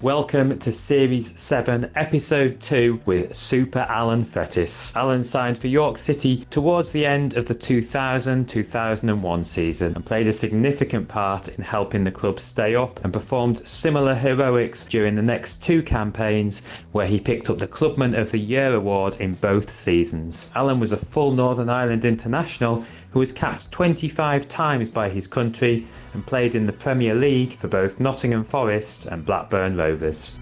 Welcome to Series 7, Episode 2 with Super Alan Fettis. Alan signed for York City towards the end of the 2000 2001 season and played a significant part in helping the club stay up and performed similar heroics during the next two campaigns where he picked up the Clubman of the Year award in both seasons. Alan was a full Northern Ireland international who was capped 25 times by his country and played in the Premier League for both Nottingham Forest and Blackburn Rovers.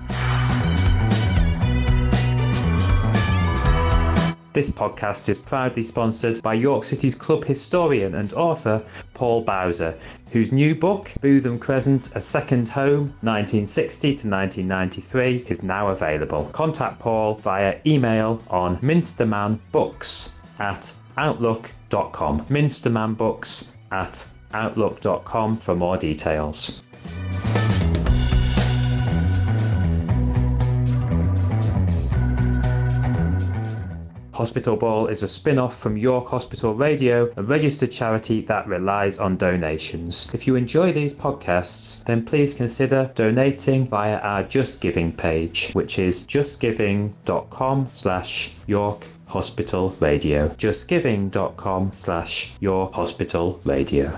This podcast is proudly sponsored by York City's club historian and author Paul Bowser, whose new book, Bootham Crescent A Second Home 1960 to 1993, is now available. Contact Paul via email on minstermanbooks at outlook.com. Minstermanbooks at outlook.com for more details. Hospital Ball is a spin off from York Hospital Radio, a registered charity that relies on donations. If you enjoy these podcasts, then please consider donating via our Just Giving page, which is justgiving.com slash York Hospital Radio. Justgiving.com slash York Hospital Radio.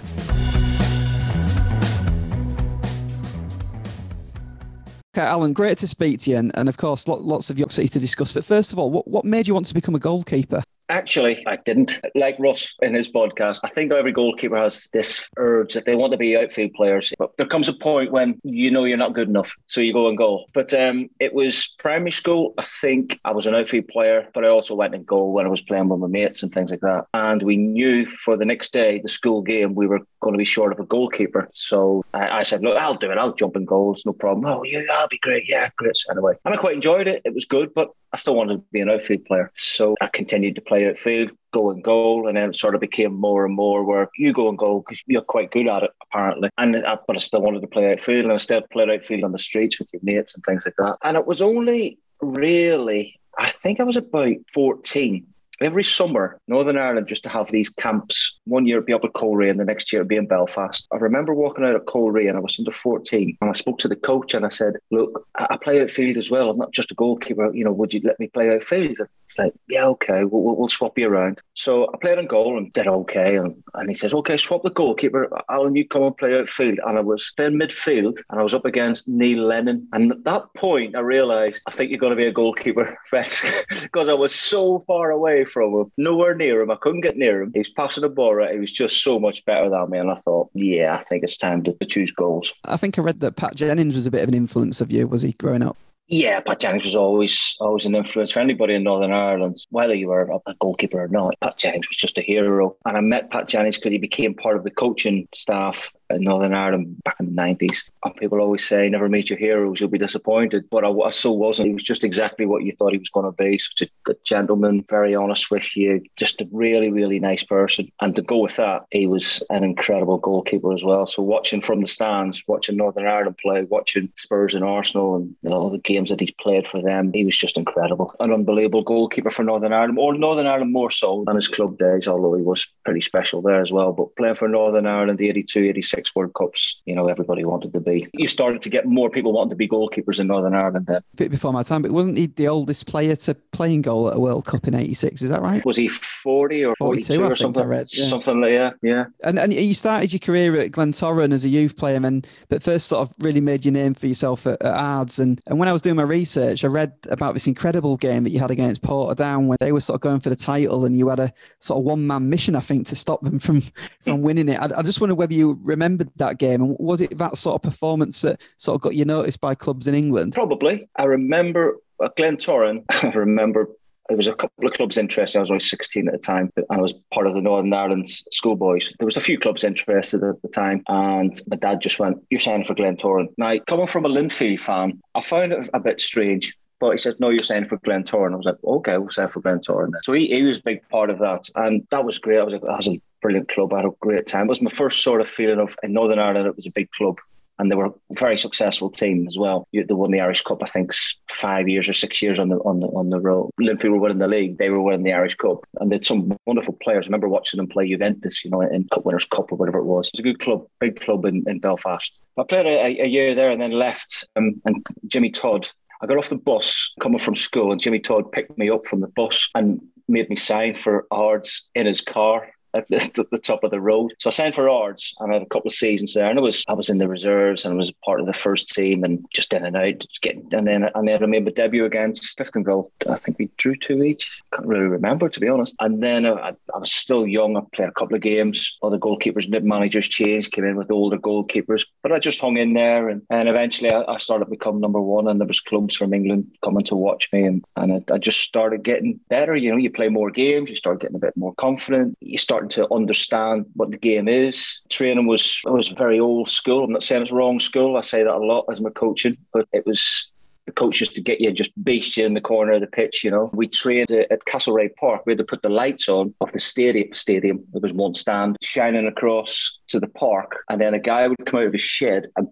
Okay, Alan, great to speak to you, and, and of course, lots of York City to discuss. But first of all, what, what made you want to become a goalkeeper? Actually, I didn't. Like Ross in his podcast, I think every goalkeeper has this urge that they want to be outfield players. But there comes a point when you know you're not good enough, so you go and goal. But um, it was primary school. I think I was an outfield player, but I also went in goal when I was playing with my mates and things like that. And we knew for the next day, the school game, we were going to be short of a goalkeeper. So I, I said, "Look, I'll do it. I'll jump in goals, no problem." Oh, yeah, that'll be great. Yeah, great. Anyway, and I quite enjoyed it. It was good, but I still wanted to be an outfield player. So I continued to play outfield, go and goal, and then it sort of became more and more where you go and goal because you're quite good at it, apparently. And I, but I still wanted to play outfield, and I still played outfield on the streets with your mates and things like that. And it was only really, I think I was about 14 every summer, Northern Ireland used to have these camps. One year it'd be up at Coleraine and the next year it'd be in Belfast. I remember walking out at Coleraine and I was under 14 and I spoke to the coach and I said, Look, I play outfield as well. I'm not just a goalkeeper. You know, would you let me play outfield? It's like, Yeah, okay, we'll, we'll, swap you around. So I played in goal and did okay. And, and he says, Okay, swap the goalkeeper. Alan, you come and play outfield. And I was playing midfield and I was up against Neil Lennon. And at that point, I realised, I think you're going to be a goalkeeper, Fred, because I was so far away from him, nowhere near him. I couldn't get near him. He was passing the ball right. He was just so much better than me. And I thought, yeah, I think it's time to, to choose goals. I think I read that Pat Jennings was a bit of an influence of you, was he, growing up? Yeah, Pat Jennings was always always an influence for anybody in Northern Ireland, whether you were a goalkeeper or not. Pat Jennings was just a hero. And I met Pat Jennings because he became part of the coaching staff in Northern Ireland back in the 90s. And people always say, never meet your heroes, you'll be disappointed. But I, I so wasn't. He was just exactly what you thought he was going to be. Such a good gentleman, very honest with you, just a really, really nice person. And to go with that, he was an incredible goalkeeper as well. So watching from the stands, watching Northern Ireland play, watching Spurs and Arsenal and you know, all the games that he's played for them, he was just incredible. An unbelievable goalkeeper for Northern Ireland, or Northern Ireland more so than his club days, although he was pretty special there as well. But playing for Northern Ireland, the 82, 86, six World Cups, you know, everybody wanted to be. You started to get more people wanting to be goalkeepers in Northern Ireland then. A bit before my time, but wasn't he the oldest player to play in goal at a World Cup in 86? Is that right? Was he 40 or 42 or something? Read, yeah. Something like yeah, yeah. And, and you started your career at Glentoran as a youth player, and but first sort of really made your name for yourself at, at Ards. And, and when I was doing my research, I read about this incredible game that you had against Portadown when they were sort of going for the title and you had a sort of one man mission, I think, to stop them from, from hmm. winning it. I, I just wonder whether you remembered that game? And was it that sort of performance that sort of got you noticed by clubs in England? Probably. I remember uh, at Glentoran, I remember there was a couple of clubs interested. I was only 16 at the time, and I was part of the Northern Ireland schoolboys. There was a few clubs interested at the time, and my dad just went, You're signing for Glen Glentoran. Now, coming from a Linfield fan, I found it a bit strange. But he said, No, you're signing for Glentoran. I was like, Okay, we'll sign for Glentoran. So he, he was a big part of that. And that was great. I was like, I was a brilliant club. I had a great time. It was my first sort of feeling of in Northern Ireland, it was a big club. and they were a very successful team as well. They won the Irish Cup, I think, five years or six years on the on the on the road. Linfield were winning the league; they were winning the Irish Cup, and they had some wonderful players. I remember watching them play Juventus, you know, in Cup Winners' Cup or whatever it was. It's a good club, big club in, in Belfast. I played a, a year there and then left, um, and Jimmy Todd I got off the bus coming from school, and Jimmy Todd picked me up from the bus and made me sign for Ards in his car at the, the, top of the road. So I signed for Ards and I had a couple of seasons there. And I was I was in the reserves and I was part of the first team and just in and out, getting and then I made my debut against Cliftonville. I think we drew two each. Can't really remember to be honest. And then I, I was still young. I played a couple of games. Other goalkeepers, managers changed, came in with older goalkeepers. But I just hung in there and, and eventually I, I started to become number one and there was clubs from England coming to watch me and, and I, I just started getting better. You know, you play more games, you start getting a bit more confident. You start starting to understand what the game is. Training was was very old school. I'm not saying it's wrong school. I say that a lot as my coaching, but it was the coach just to get you, just beast you in the corner of the pitch. You know, we trained at Castlereagh Park. We had to put the lights on of the stadium. Stadium. There was one stand shining across to the park, and then a guy would come out of his shed and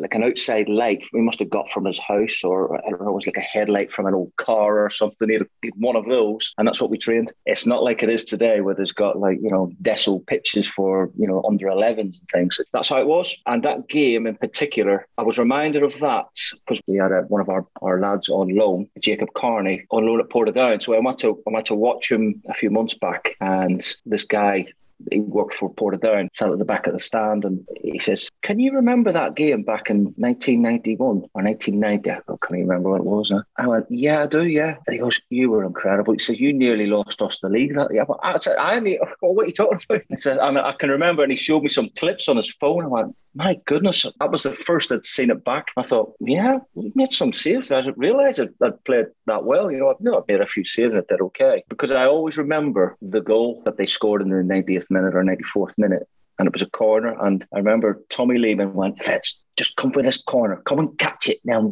like an outside light. We must have got from his house, or I don't know, it was like a headlight from an old car or something. He had one of those, and that's what we trained. It's not like it is today, where there's got like you know decil pitches for you know under 11s and things. That's how it was. And that game in particular, I was reminded of that because we had a, one of our our, our lads on loan, Jacob Carney, on loan at Portadown. So I went to I went to watch him a few months back, and this guy he worked for Portadown, sat at the back of the stand, and he says, "Can you remember that game back in 1991 or 1990?" I can't remember what it was. I went, "Yeah, I do. Yeah." And he goes, "You were incredible." He says, "You nearly lost us the league that year." I said, "I what are you talking about?" He said, I, mean, "I can remember," and he showed me some clips on his phone. I went, "My goodness, that was the first I'd seen it back." I thought, "Yeah, we made some saves." I didn't realise I'd, I'd played that well. You know, I've made a few saves and I did okay because I always remember the goal that they scored in the 90th minute or 94th minute. And it was a corner. And I remember Tommy Lehman went, Fitz, just come for this corner. Come and catch it. Now,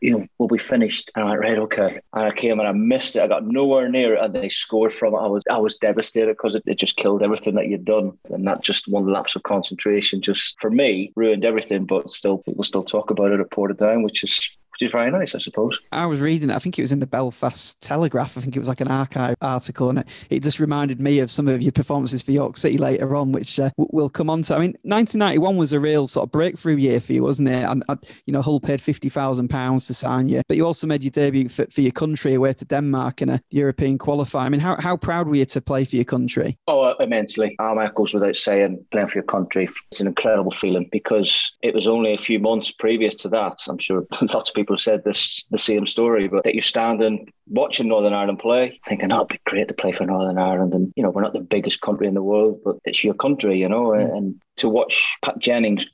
you know, we'll be finished. And I went, right, okay. And I came and I missed it. I got nowhere near it, and they scored from it. I was, I was devastated because it, it just killed everything that you'd done, and that just one lapse of concentration, just for me, ruined everything. But still, people still talk about it at Portadown, which is which is very nice, I suppose. I was reading, I think it was in the Belfast Telegraph. I think it was like an archive article, and it, it just reminded me of some of your performances for York City later on, which uh, we'll come on to. I mean, 1991 was a real sort of breakthrough year for you, wasn't it? And, uh, you know, Hull paid £50,000 to sign you, but you also made your debut for, for your country away to Denmark in a European qualifier. I mean, how, how proud were you to play for your country? Oh, uh, immensely. Um, that goes without saying, playing for your country. It's an incredible feeling because it was only a few months previous to that. I'm sure lots of people people said this the same story, but that you're standing watching Northern Ireland play, thinking, oh, it'd be great to play for Northern Ireland. And, you know, we're not the biggest country in the world, but it's your country, you know, mm. and to watch Pat Jennings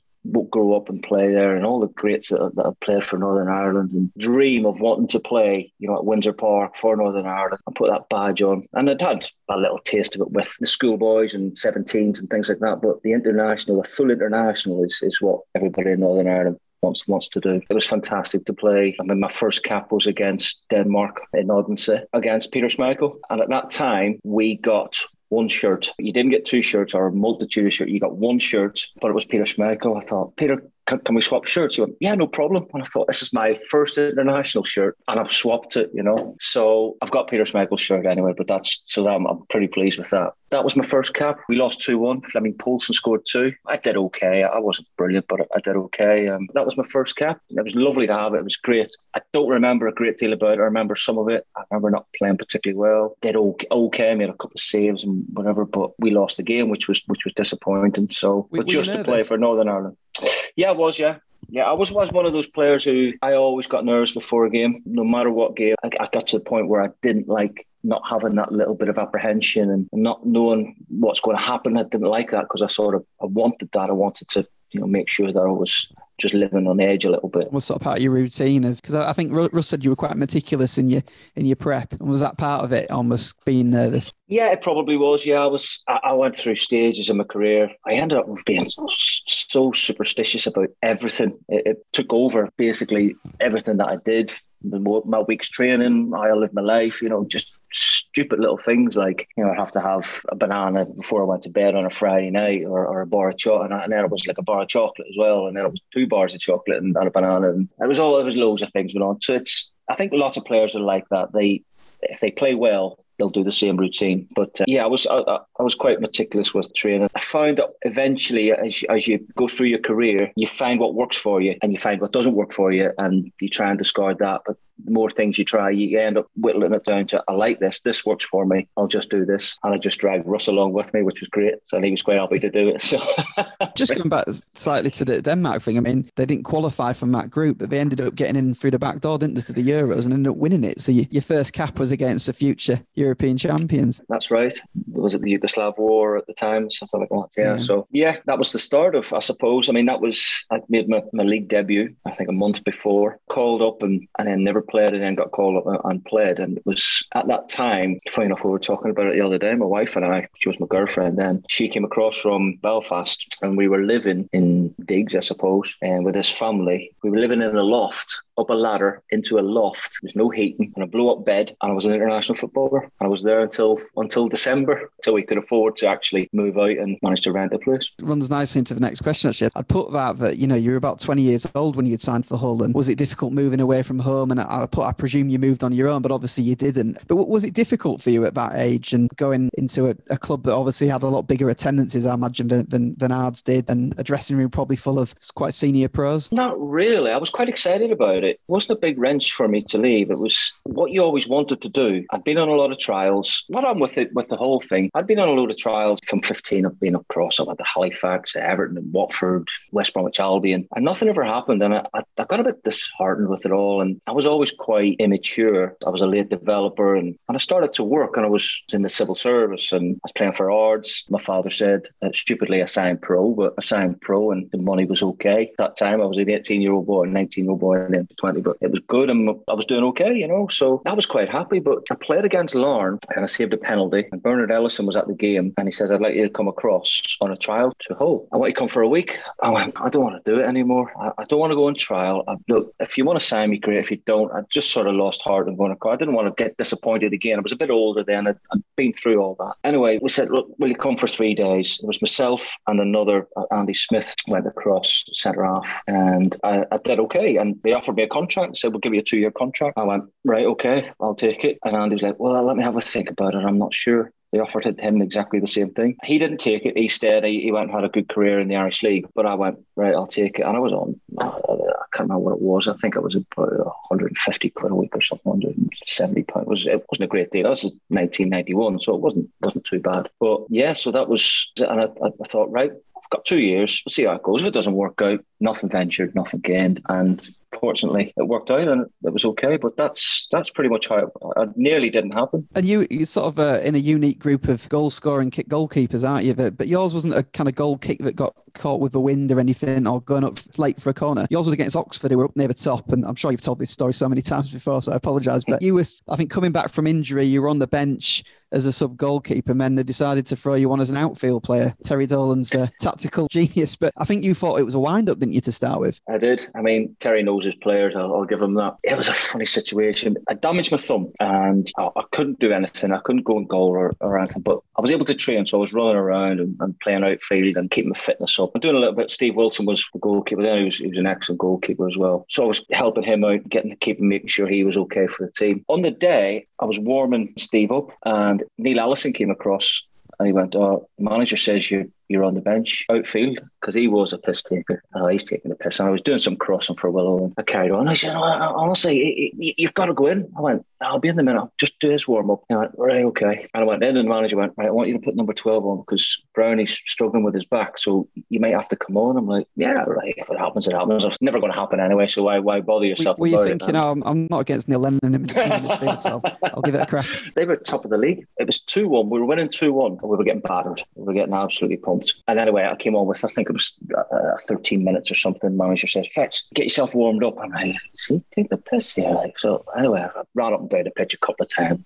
grow up and play there and all the greats that, that have played for Northern Ireland and dream of wanting to play, you know, at Windsor Park for Northern Ireland and put that badge on. And I'd had a little taste of it with the schoolboys and 17s and things like that. But the international, the full international is, is what everybody in Northern Ireland wants wants to do. It was fantastic to play. I mean, my first cap was against Denmark in Odense against Peter Schmeichel, and at that time we got one shirt. You didn't get two shirts or a multitude of shirts. You got one shirt, but it was Peter Schmeichel. I thought, Peter, can, can, we swap shirts? He went, yeah, no problem. And I thought, this is my first international shirt, and I've swapped it, you know. So I've got Peter Schmeichel's shirt anyway, but that's so I'm, I'm pretty pleased with that. That was my first cap. We lost 2 1. Flemming Povlsen scored two. I did okay. I wasn't brilliant, but I did okay. Um, that was my first cap. It was lovely to have it. It was great. I don't remember a great deal about it. I remember some of it. I remember not playing particularly well. Did okay, okay made a couple of saves and whatever, but we lost the game, which was which was disappointing. So, but just to play for Northern Ireland. Yeah, I was, yeah. Yeah, I was was one of those players who I always got nervous before a game, no matter what game. I, I got to the point where I didn't like not having that little bit of apprehension and not knowing what's going to happen. I didn't like that because I sort of I wanted that. I wanted to you know make sure that I was just living on the edge a little bit. Was sort of part of your routine of because I think Russ said you were quite meticulous in your in your prep. And was that part of it? Almost being nervous. Yeah, it probably was. Yeah, I was. I went through stages in my career. I ended up being so superstitious about everything. It, it took over basically everything that I did. My week's training, how I lived my life. You know, just stupid little things like, you know, I'd have to have a banana before I went to bed on a Friday night or, or a bar of chocolate. And, then it was like a bar of chocolate as well. And then it was two bars of chocolate and, and a banana. And it was all, it was loads of things going on. So it's, I think lots of players are like that. They, if they play well, they'll do the same routine. But uh, yeah, I was I, I, was quite meticulous with training. I found that eventually, as as you go through your career, you find what works for you and you find what doesn't work for you, and you try and discard that. But the more things you try, you end up whittling it down to I like this. This works for me. I'll just do this, and I just dragged Russ along with me, which was great. So he was quite happy to do it. So just going back slightly to the Denmark thing. I mean, they didn't qualify from that group, but they ended up getting in through the back door, didn't they, to the Euros, and ended up winning it. So you, your first cap was against the future European champions. That's right. Was it the Yugoslav War at the time, something like that? Yeah. yeah. So yeah, that was the start of, I suppose. I mean, that was I made my, my league debut. I think a month before. Called up and and then never played, and then got called up and played. And it was at that time. Funny enough, we were talking about it the other day. My wife and I. She was my girlfriend then. She came across from Belfast, and we were living in digs, I suppose, and with his family. We were living in a loft up a ladder into a loft. There's no heating and a blow up bed. And I was an international footballer. I was there until until December, till we could afford to actually move out and manage to rent a place. Runs nicely into the next question, actually. I'd put that that, you know, you were about 20 years old when you had signed for Hull. And was it difficult moving away from home? And I, put, I presume you moved on your own, but obviously you didn't. But was it difficult for you at that age and going into a, a club that obviously had a lot bigger attendances, I imagine, than, than, than Ards did, and a dressing room probably full of quite senior pros? Not really. I was quite excited about it. It wasn't a big wrench for me to leave. It was what you always wanted to do. I'd been on a lot of trials. What I'm with it with the whole thing, I'd been on a load of trials from 15. I've been across I've had the Halifax, Everton, and Watford, West Bromwich Albion, and nothing ever happened. And I, I got a bit disheartened with it all. And I was always quite immature. I was a late developer, and, and I started to work, and I was in the civil service, and I was playing for Ards. My father said, uh, stupidly, I signed pro, but I signed pro, and the money was okay. At that time, I was an 18 year old boy, 19 year old boy, and then 20, but it was good and I was doing okay, you know. So I was quite happy. But I played against Larne and I saved a penalty. And Bernard Ellison was at the game and he says, I'd like you to come across on a trial to Hull. I want you to come for a week. I went, I don't want to do it anymore. I, I don't want to go on trial. I, look, if you want to sign me, great. If you don't, I just sort of lost heart and going to I didn't want to get disappointed again. I was a bit older then. I'd, I'd been through all that. Anyway, we said, look, will you come for three days? It was myself and another, uh, Andy Smith, went across centre half and I, I did okay. And they offered me a contract. They Said, we'll give you a two year contract. I went, right, okay, I'll take it. And Andy was like, well, let me have a think about it. I'm not sure. They offered him exactly the same thing. He didn't take it. He stayed. He, he went and had a good career in the Irish League. But I went, right, I'll take it. And I was on, I can't remember what it was. I think it was about 150 quid a week or something, 170 pounds. It, was, it wasn't a great deal. That was 1991, so it wasn't wasn't too bad. But yeah, so that was, and I, I thought, right, I've got two years. We'll see how it goes. If it doesn't work out, nothing ventured, nothing gained. And fortunately it worked out and it was okay. But that's that's pretty much how it, it nearly didn't happen. And you you sort of uh, in a unique group of goal scoring kick goalkeepers, aren't you? But yours wasn't a kind of goal kick that got caught with the wind or anything or going up late for a corner. Yours was against Oxford, who were up near the top. And I'm sure you've told this story so many times before, so I apologise. But you were, I think, coming back from injury, you were on the bench as a sub goalkeeper, and they decided to throw you on as an outfield player. Terry Dolan's a tactical genius, but I think you thought it was a wind up, didn't you, to start with? I did. I mean, Terry knows his players. I'll, I'll give him that. It was a funny situation. I damaged my thumb and I, I couldn't do anything. I couldn't go and goal or, or, anything, but I was able to train. So I was running around and, and playing outfield and keeping my fitness up. I'm doing a little bit. Steve Wilson was the goalkeeper then. He was, he was an excellent goalkeeper as well. So I was helping him out, getting the keeper, making sure he was okay for the team. On the day, I was warming Steve up and Neil Allison came across and he went, "Oh, the manager says you you're on the bench outfield because he was a piss taker. Oh, he's taking the piss. And I was doing some crossing for Willow and I carried on. I said, oh, honestly, you've got to go in. I went, I'll be in the minute. Just do his warm up. He went, right, okay. And I went in and the manager went, right, I want you to put number 12 on because Brownie's struggling with his back. So you might have to come on. I'm like, yeah, right. If it happens, it happens. It's never going to happen anyway. So why, why bother yourself? Were you thinking, I'm, oh, I'm, not against Neil Lennon in the midfield, so I'll, I'll give it a crack. They were top of the league. It was 2 1. We were winning 2 1 and we were getting battered. We were getting absolutely pumped pumped. And anyway, I came on with, I think it was uh, 13 minutes or something. Manager says, Fitz, get yourself warmed up. I'm like, see, take the piss here. Like, so anyway, I ran up and down the pitch a couple of times.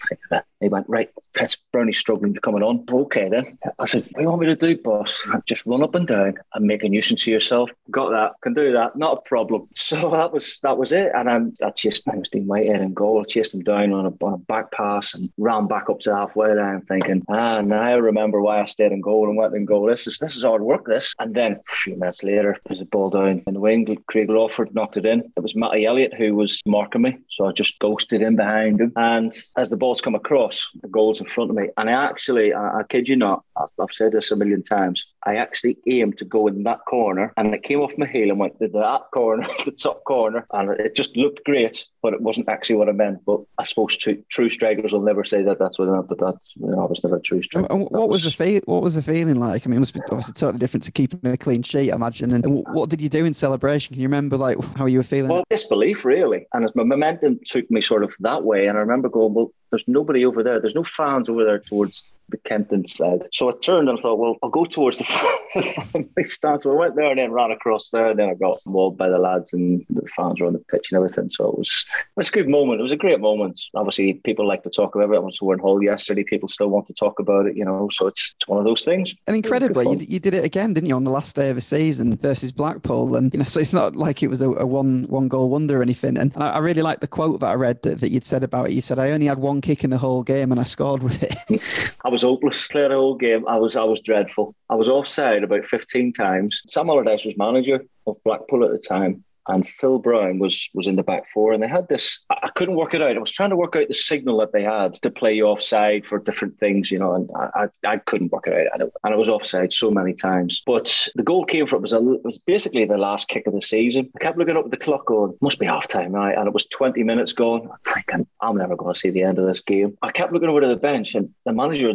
He went, right, Fitz, Brownie's struggling to coming on. Okay then. I said, what do you want me to do, boss? Just run up and down and make a nuisance of yourself. Got that, can do that, not a problem. So that was that was it. And I'm, I chased, I was doing Whitehead in goal. I chased him down on a, on a back pass and ran back up to halfway line thinking, ah, now I remember why I stayed in goal and went in goal. This is this is hard work, this. And then a few minutes later, there's a ball down in the wing. Craig Lawford knocked it in. It was Matty Elliott who was marking me. So I just ghosted in behind him. And as the ball's come across, the goal's in front of me. And I actually, I, I kid you not, I've, I've said this a million times, I actually aimed to go in that corner and it came off my heel and went to that corner, the top corner. And it just looked great, but it wasn't actually what I meant. But I suppose true, true strikers will never say that that's what I meant, but that's, you know, I was never a true striker. And what was, was, the feel, what was the feeling like? I mean, it must be obviously totally different to keeping a clean sheet, I imagine. And what did you do in celebration? Can you remember like how you were feeling? Well, disbelief, really. And as my momentum took me sort of that way, and I remember going, well, there's nobody over there. There's no fans over there towards the Kempton side. So I turned and thought, well, I'll go towards the family stand. So I went there and then ran across there. And then I got mauled by the lads and the fans were on the pitch and everything. So it was, it was a good moment. It was a great moment. Obviously, people like to talk about it. I was in Hull yesterday. People still want to talk about it, you know. So it's, it's one of those things. And incredibly, you, you, did it again, didn't you, on the last day of the season versus Blackpool? And, you know, so it's not like it was a, a one one goal wonder or anything. And I, I really like the quote that I read that, that you'd said about it. You said, I only had one kick in the whole game and I scored with it. I was hopeless. Played the whole game. I was I was dreadful. I was offside about 15 times. Sam Allardyce was manager of Blackpool at the time and Phil Brown was was in the back four, and they had this. I couldn't work it out. I was trying to work out the signal that they had to play offside for different things, you know, and I, I, I couldn't work it out. And it, and it was offside so many times. But the goal came from it was a, it was basically the last kick of the season. I kept looking up at the clock, going, "Must be half time, right?" And it was 20 minutes gone. I'm thinking, I'm never going to see the end of this game. I kept looking over to the bench, and the manager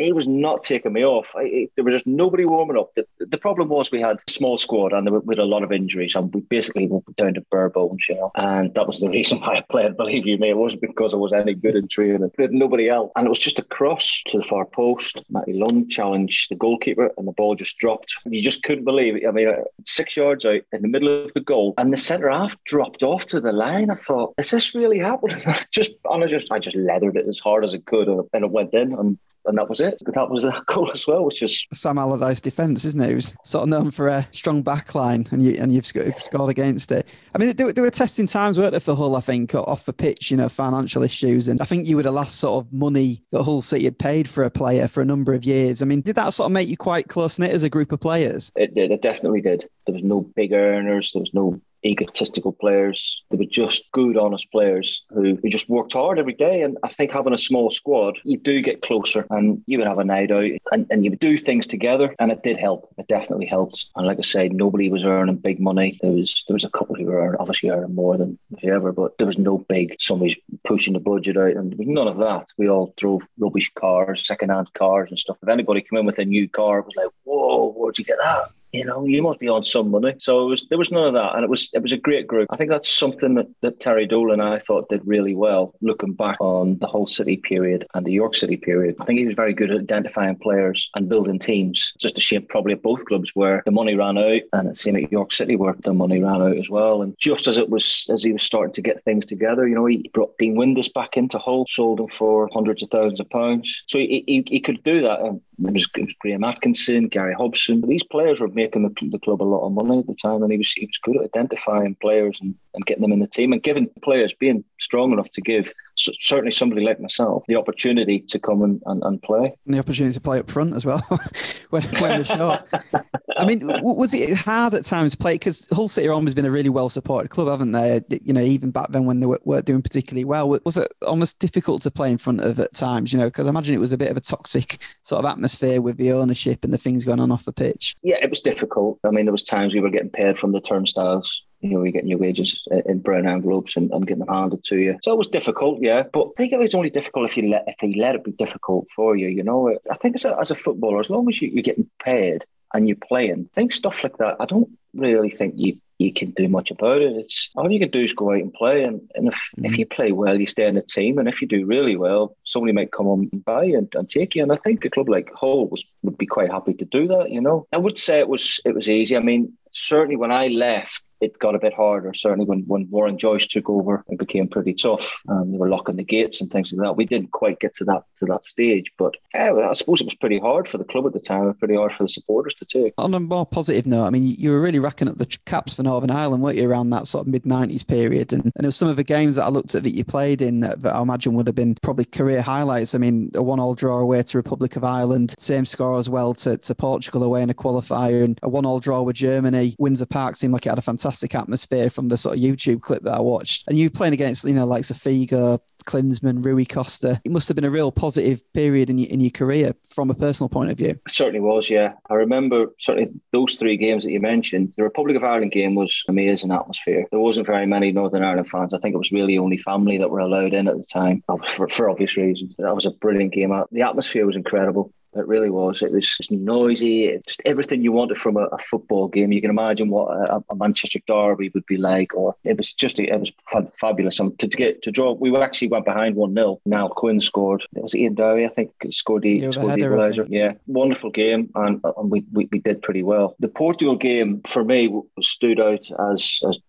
he was not taking me off. I, there was just nobody warming up. The, the, problem was we had a small squad and there with a lot of injuries, and we basically went down to bare bones, you know. And that was the reason why I played. Believe you me, it wasn't because I was any good in training. There's nobody else, and it was just a cross to the far post. Matty Lund challenged the goalkeeper, and the ball just dropped. You just couldn't believe it. I mean, uh, six yards out in the middle of the goal, and the centre half dropped off to the line. I thought, is this really happening? just and I just I just leathered it as hard as I could, and it went in. And and that was it. That was a goal as well, which is Sam Allardyce defence, isn't it? He was sort of known for a strong backline, and you and you've scored against it. I mean, there, there were testing times, weren't there, for Hull? I think off the pitch, you know, financial issues, and I think you were the last sort of money that Hull City had paid for a player for a number of years. I mean, did that sort of make you quite close knit as a group of players? It did. It definitely did. There was no big earners. There was no egotistical players. They were just good, honest players who, who just worked hard every day. And I think having a small squad, you do get closer and you would have a night out and, and you would do things together. And it did help. It definitely helped. And like I said, nobody was earning big money. There was there was a couple who were earning, obviously earning more than ever, but there was no big somebody's pushing the budget out. And there was none of that. We all drove rubbish cars, second-hand cars and stuff. If anybody came in with a new car, it was like, whoa, where'd you get that? You know, you must be on some money. So was there was none of that, and it was it was a great group. I think that's something that, that Terry Dolan and I thought did really well, looking back on the Hull City period and the York City period. I think he was very good at identifying players and building teams. Just a shame, probably at both clubs where the money ran out, and it seemed at York City where the money ran out as well. And just as it was as he was starting to get things together, you know, he brought Dean Windass back into Hull, sold him for hundreds of thousands of pounds. So he, he, he could do that. And there was Graeme Atkinson, Gary Hobson. These players were making the, the, club a lot of money at the time, and he was he was good at identifying players and, and getting them in the team and giving players being strong enough to give certainly somebody like myself the opportunity to come and, and, and play and the opportunity to play up front as well when, when they're short. I mean, was it hard at times to play? Because Hull City have always been a really well supported club, haven't they? You know, even back then when they weren't doing particularly well, was it almost difficult to play in front of at times? You know, because I imagine it was a bit of a toxic sort of atmosphere with the ownership and the things going on off the pitch. Yeah, it was difficult. I mean, there was times we were getting paid from the turnstiles you know, you're getting your wages in brown envelopes and, and getting them handed to you. So it was difficult, yeah. But I think it was only difficult if you let if you let it be difficult for you. You know, I think as a, as a footballer, as long as you, you're getting paid and you're playing, I think stuff like that. I don't really think you you can do much about it. It's all you can do is go out and play, and, and if, mm-hmm. if you play well, you stay in the team, and if you do really well, somebody might come on by and, and take you. And I think a club like Hull was, would be quite happy to do that. You know, I would say it was it was easy. I mean, certainly when I left, it got a bit harder. Certainly when, when Warren Joyce took over, it became pretty tough. Um, they were locking the gates and things like that. We didn't quite get to that to that stage, but yeah, I suppose it was pretty hard for the club at the time, and pretty hard for the supporters to take. On a more positive note, I mean, you were really racking up the caps for Northern Ireland, weren't you, around that sort of mid '90s period? And, and there were some of the games that I looked at that you played in that, that I imagine would have been probably career highlights. I mean, a one-all draw away to Republic of Ireland, same score as well to, to Portugal away in a qualifier, and a one-all draw with Germany. Windsor Park seemed like it had a fantastic atmosphere from the sort of YouTube clip that I watched. And you playing against, you know, like Safiga, Klinsmann, Rui Costa. It must have been a real positive period in your, in your career from a personal point of view. It certainly was, yeah. I remember certainly those three games that you mentioned. The Republic of Ireland game was amazing atmosphere. There wasn't very many Northern Ireland fans. I think it was really only family that were allowed in at the time for, for obvious reasons. That was a brilliant game. Uh, the atmosphere was incredible. It really was. It was noisy, just everything you wanted from a, a football game. You can imagine what a, a, Manchester derby would be like, or it was just it was fabulous. And to, to get to draw, we actually went behind one 0 Niall Quinn scored. It was Ian Dowie, I think, scored the, yeah, scored the equaliser. Yeah, wonderful game, and, and we, we, we did pretty well. The Portugal game for me stood out as as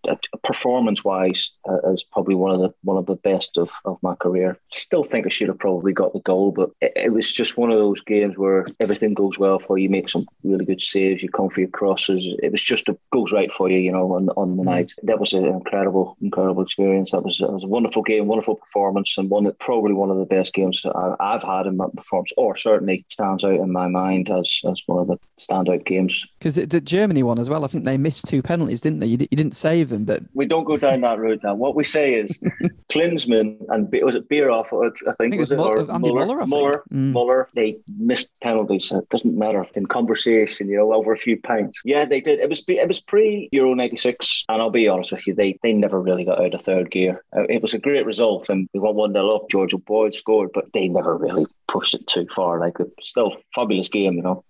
performance wise uh, as probably one of the one of the best of, of my career. Still think I should have probably got the goal, but it, it was just one of those games games where everything goes well for you, make some really good saves, you come for your crosses. It was just a goes right for you, you know, on on the mm. night. That was an incredible, incredible experience. That was, that was a wonderful game, wonderful performance, and one that probably one of the best games I, have had in my performance, or certainly stands out in my mind as as one of the standout games. Because the, Germany one as well, I think they missed two penalties, didn't they? You, you didn't save them, but we don't go down that road now. What we say is Klinsmann and was it Bierhoff? I think, I think was, was it Muller, Muller, Muller, mm. Muller, They missed missed penalties. It doesn't matter in conversation, you know, over a few pints. Yeah, they did. It was it was pre Euro '96, and I'll be honest with you, they they never really got out of third gear. Uh, it was a great result, and we went one 0 up. George Boyd scored, but they never really pushed it too far. Like, still fabulous game, you know.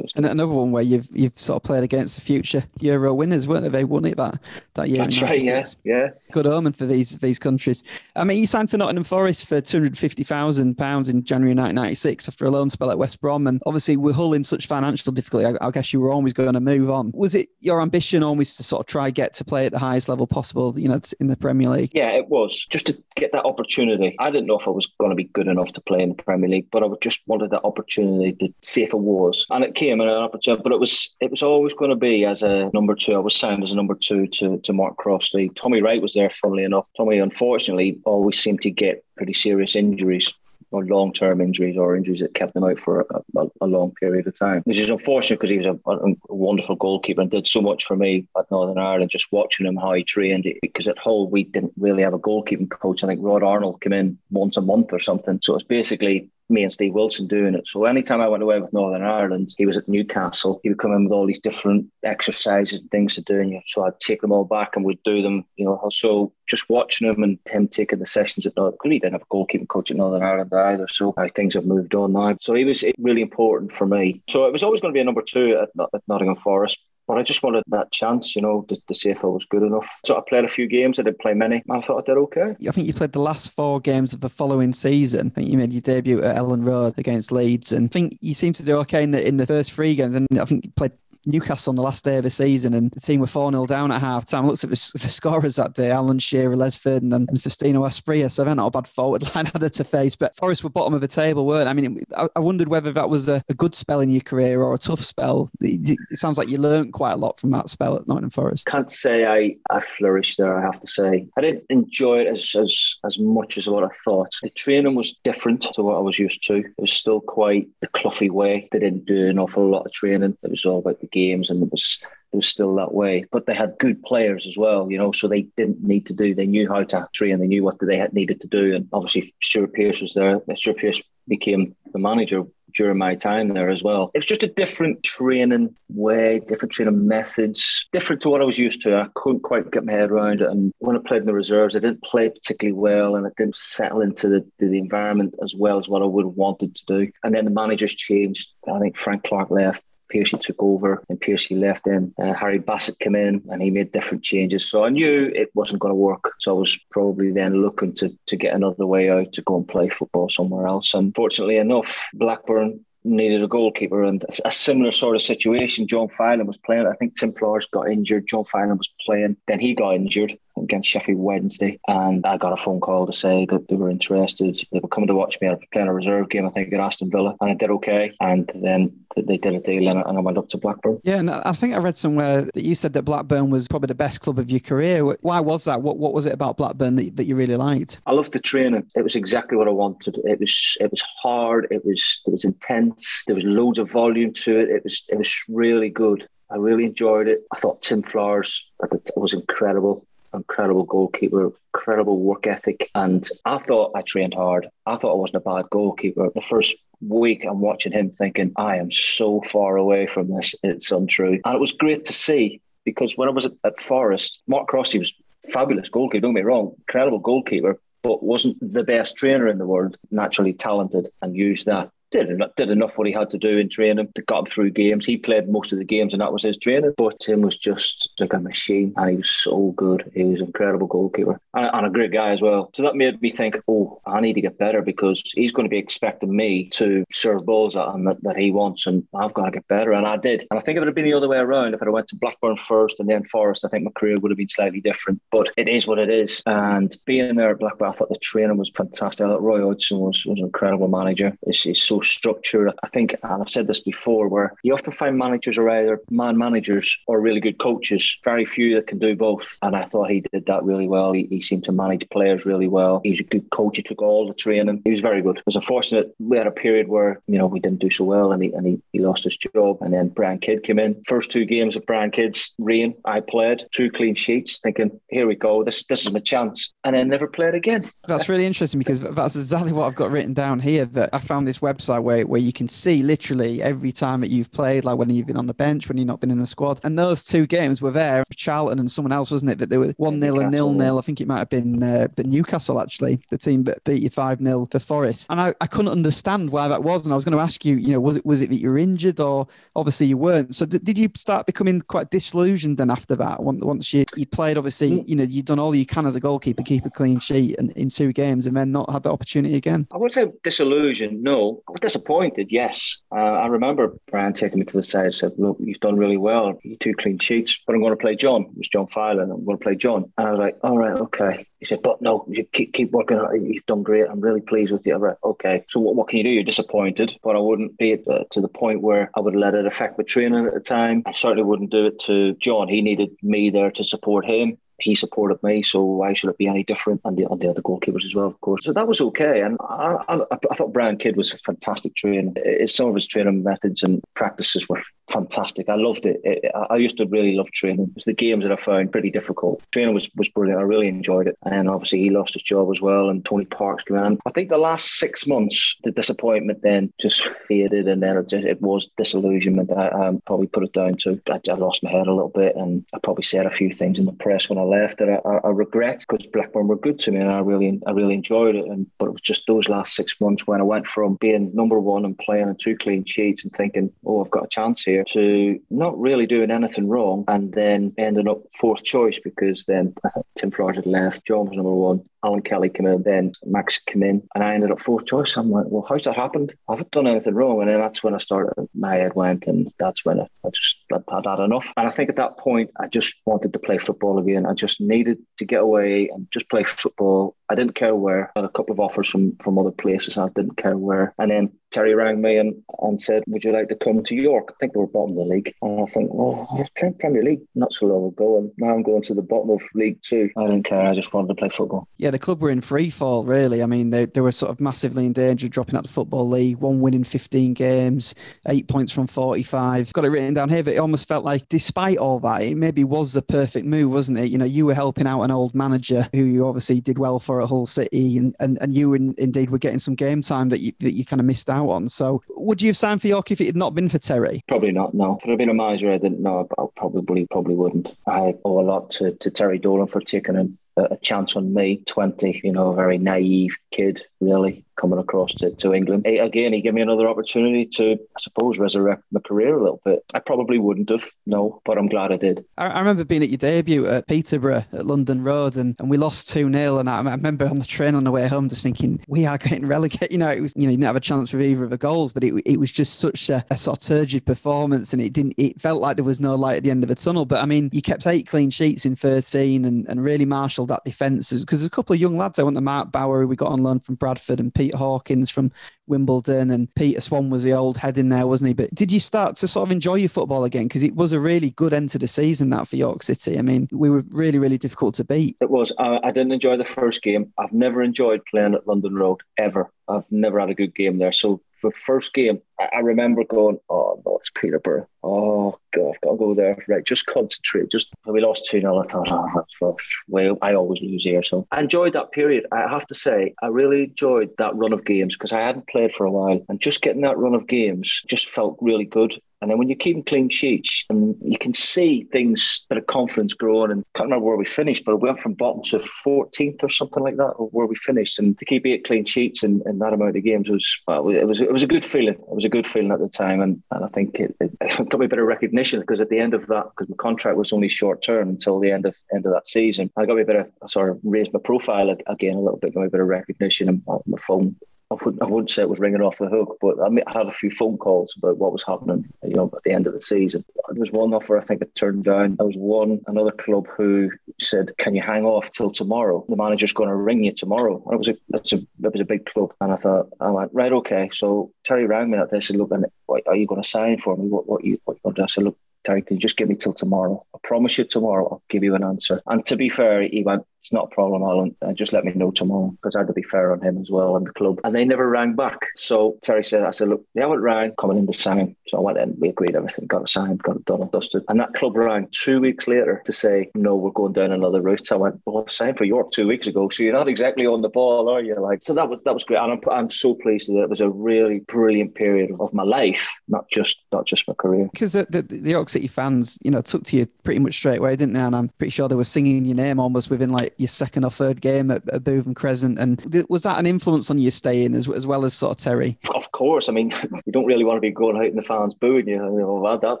And another one where you've you've sort of played against the future Euro winners, weren't they? They won it that that year. That's right. Yeah, yeah. Good omen for these these countries. I mean, you signed for Nottingham Forest for two hundred fifty thousand pounds in January nineteen ninety six after a loan spell at West Brom, and obviously with Hull in such financial difficulty, I, I guess you were always going to move on. Was it your ambition always to sort of try get to play at the highest level possible, you know, in the Premier League? Yeah, it was just to get that opportunity. I didn't know if I was going to be good enough to play in the Premier League, but I just wanted that opportunity to see if I was, and it came an opportunity but it was it was always going to be as a number two. I was signed as a number two to, to Mark Crossley. Tommy Wright was there, funnily enough. Tommy, unfortunately, always seemed to get pretty serious injuries or long term injuries or injuries that kept him out for a, a, a long period of time, which is unfortunate because he was a, a, wonderful goalkeeper and did so much for me at Northern Ireland. Just watching him how he trained, It, because at Hull we didn't really have a goalkeeping coach. I think Rod Arnold came in once a month or something. So it's basically me and Steve Wilson doing it. So anytime I went away with Northern Ireland, he was at Newcastle. He would come in with all these different exercises and things to do, and so I'd take them all back and we'd do them. You know, so just watching him and him taking the sessions at Northern, because he didn't have a goalkeeping coach at Northern Ireland either. So uh, things have moved on now. So he was really important for me. So it was always going to be a number two at, at Nottingham Forest. But I just wanted that chance, you know, to, to, see if I was good enough. So I played a few games. I didn't play many. I thought I did okay. I think you played the last four games of the following season. I think you made your debut at Elland Road against Leeds, and I think you seemed to do okay in the in the first three games. And I think you played Newcastle on the last day of the season, and the team were 4 0 down at half time. I looked at the, the, scorers that day Alan Shearer, Les Ferdinand, and Faustino Asprilla. So they're not a bad forward line had to face. But Forest were bottom of the table, weren't I mean, I, I wondered whether that was a, a, good spell in your career or a tough spell. It, it, sounds like you learned quite a lot from that spell at Nottingham Forest. Can't say I, I flourished there, I have to say. I didn't enjoy it as, as, as much as what I thought. The training was different to what I was used to. It was still quite the Cloughie way. They didn't do an awful lot of training. It was all about the games and it was it was still that way. But they had good players as well, you know, so they didn't need to do. They knew how to train. They knew what they had needed to do. And obviously, Stuart Pearce was there. Uh, Stuart Pearce became the manager during my time there as well. It was just a different training way, different training methods, different to what I was used to. I couldn't quite get my head around it. And when I played in the reserves, I didn't play particularly well and it didn't settle into the, the environment as well as what I would have wanted to do. And then the managers changed. I think Frank Clark left Pearcey took over and Pearcey left in. Uh, Harry Bassett came in and he made different changes. So I knew it wasn't going to work. So I was probably then looking to, to get another way out to go and play football somewhere else. And fortunately enough, Blackburn needed a goalkeeper and a similar sort of situation. John Filan was playing. I think Tim Flowers got injured. John Filan was playing. Then he got injured against Sheffield Wednesday, and I got a phone call to say that they were interested. They were coming to watch me. I was playing a reserve game, I think, at Aston Villa, and I did okay. And then they did a deal, and I went up to Blackburn. Yeah, and I think I read somewhere that you said that Blackburn was probably the best club of your career. Why was that? What What was it about Blackburn that, that you really liked? I loved the training. It was exactly what I wanted. It was it was hard. It was it was intense. There was loads of volume to it. It was it was really good. I really enjoyed it. I thought Tim Flowers at it was incredible incredible goalkeeper, incredible work ethic. And I thought I trained hard. I thought I wasn't a bad goalkeeper. The first week I'm watching him thinking, I am so far away from this. It's untrue. And it was great to see because when I was at, Forest, Mark Crossley was fabulous goalkeeper, don't get me wrong, incredible goalkeeper, but wasn't the best trainer in the world, naturally talented and used that did enough, did enough what he had to do in training to get him through games. He played most of the games, and that was his training. But Tim was just like a machine, and he was so good. He was an incredible goalkeeper and, and a great guy as well. So that made me think, oh, I need to get better because he's going to be expecting me to serve balls at him that, that he wants, and I've got to get better. And I did. And I think if it had been the other way around, if I went to Blackburn first and then Forest, I think my career would have been slightly different. But it is what it is. And being there at Blackburn, I thought the training was fantastic. I thought Roy Hodgson was, was an incredible manager. He's so structured. I think, and I've said this before, where you often find managers are either man managers or really good coaches. Very few that can do both. And I thought he did that really well. He, he seemed to manage players really well. He's a good coach. He took all the training. He was very good. It was unfortunate we had a period where you know we didn't do so well, and he and he, he lost his job. And then Brian Kidd came in. First two games of Brian Kidd's reign, I played two clean sheets, thinking, here we go. This this is my chance. And then never played again. That's really interesting because that's exactly what I've got written down here. That I found this website where, where you can see literally every time that you've played, like when you've been on the bench, when you've not been in the squad. And those two games were there, for Charlton and someone else, wasn't it? That they were 1 0 and nil nil. I think it might have been uh, but Newcastle, actually, the team that beat you 5 0 for Forest. And I, I couldn't understand why that was. And I was going to ask you, you know, was it was it that you were injured or obviously you weren't? So did, did you start becoming quite disillusioned then after that? Once you, you played, obviously, you know, you'd done all you can as a goalkeeper, keep a clean sheet and, in two games and then not had the opportunity again? I wouldn't say disillusioned, no. I disappointed, yes. Uh, I remember Brian taking me to the side and said, Look, you've done really well. You two clean sheets, but I'm going to play John. It was John Filan. I'm going to play John. And I was like, All right, okay. He said, But no, you keep, keep working. On you've done great. I'm really pleased with you. I'm like, okay. So what, what can you do? You're disappointed, but I wouldn't be at the, to the point where I would let it affect my training at the time. I certainly wouldn't do it to John. He needed me there to support him he supported me, so why should it be any different? And the, and the other goalkeepers as well, of course. So that was okay. And I, I, I thought Brian Kidd was a fantastic trainer. Some of his training methods and practices were fantastic. I loved it. it I used to really love training. It was the games that I found pretty difficult. Training was, was brilliant. I really enjoyed it. And obviously, he lost his job as well. And Tony Parkes came in. I think the last six months, the disappointment then just faded, and then it, just, it was disillusionment. I, I probably put it down to I, I lost my head a little bit, and I probably said a few things in the press when I left that I, I, regret because Blackburn were good to me and I really I really enjoyed it. And but it was just those last six months when I went from being number one and playing in two clean sheets and thinking, oh, I've got a chance here, to not really doing anything wrong and then ending up fourth choice because then Tim Flowers had left, John was number one, Alan Kelly came in, then Max came in, and I ended up fourth choice. I'm like, well, how's that happened? I haven't done anything wrong. And then that's when I started, my head went, and that's when I, I just I'd had enough. And I think at that point, I just wanted to play football again. I just needed to get away and just play football. I didn't care where. I had a couple of offers from, from other places. I didn't care where. And then Terry rang me and, and said, Would you like to come to York? I think they were bottom of the league. And I think, Well, I was playing Premier League not so long ago, and now I'm going to the bottom of League Two. I didn't care. I just wanted to play football. Yeah, the club were in free fall, really. I mean, they, they were sort of massively in danger of dropping out the Football League, one win in 15 games, eight points from 45. Got it written down here, but it almost felt like, despite all that, it maybe was the perfect move, wasn't it? You know, Uh, you were helping out an old manager who you obviously did well for at Hull City, and, and, and you in, indeed were getting some game time that you, that you kind of missed out on. So, would you have signed for York if it had not been for Terry? Probably not. No, if it had been a miser, I didn't know. I probably probably wouldn't. I owe a lot to, to Terry Dolan for taking a, a chance on me, twenty. You know, a very naive kid, really, coming across to, to England. Again, he gave me another opportunity to, I suppose, resurrect my career a little bit. I probably wouldn't have, no, but I'm glad I did. I, I remember being at your debut at Peterborough at London Road and, and we lost 2 0. And I, I, remember on the train on the way home just thinking, we are getting relegated. You know, it was, you know, you didn't have a chance with either of the goals, but it, it was just such a, a sort of turgid performance and it didn't, it felt like there was no light at the end of the tunnel. But I mean, you kept eight clean sheets in 13 and, and really marshalled that defence because there's a couple of young lads, I went to Mark Bower, we got on loan from Bradford and Pete Hawkins from Wimbledon and Peter Swan was the old head in there, wasn't he? But did you start to sort of enjoy your football again? Because it was a really good end to the season that for York City. I mean, we were really, really difficult to beat. It was. I, I didn't enjoy the first game. I've never enjoyed playing at London Road ever. I've never had a good game there. So for first game, I remember going, oh no, it's Peterborough. Oh god, I've got to go there. Right, just concentrate. Just we lost two 0 I thought, oh, that's well, I always lose here. So I enjoyed that period. I have to say, I really enjoyed that run of games because I hadn't played for a while, and just getting that run of games just felt really good. And then when you're keeping clean sheets and you can see things that are confidence growing and I can't remember where we finished, but we went from bottom to 14th or something like that, where we finished. And to keep eight clean sheets in, in that amount of games was, well, it was, it was a good feeling. It was a good feeling at the time. And, and I think it, it got me a bit of recognition because at the end of that, because my contract was only short term until the end of end of that season, I got me a bit of, I sort of raised my profile again a little bit, got me a bit of recognition and my phone I wouldn't, I wouldn't say it was ringing off the hook, but I, mean, I had a few phone calls about what was happening, you know, at the end of the season. There was one offer I think I turned down. There was one, another club who said, "Can you hang off till tomorrow? The manager's going to ring you tomorrow." And it was a, it's a, it was a big club, and I thought, I went right, okay. So Terry rang me that day. Said, "Look, are you going to sign for me? What, what you, what you going to do?" I said, "Look, Terry, can you just give me till tomorrow? I promise you tomorrow I'll give you an answer. And to be fair, he went, it's not a problem, Alan. Uh, just let me know tomorrow because I had to be fair on him as well and the club. And they never rang back. So Terry said, I said, look, they haven't rang, coming in to sign. So I went in, we agreed everything, got it signed, got it done and dusted. And that club rang two weeks later to say, no, we're going down another route. So I went, well, I signed for York two weeks ago. So you're not exactly on the ball, are you? Like, so that was that was great. And I'm, I'm so pleased that it was a really brilliant period of my life, not just not just my career. Because the, the, the York City fans, you know, took to you pretty much straight away, didn't they? And I'm pretty sure they were singing your name almost within like your second or third game at, at Bootham Crescent. And was that an influence on your staying as, as well as sort of Terry? Of course. I mean, you don't really want to be going out and the fans booing you. I've had that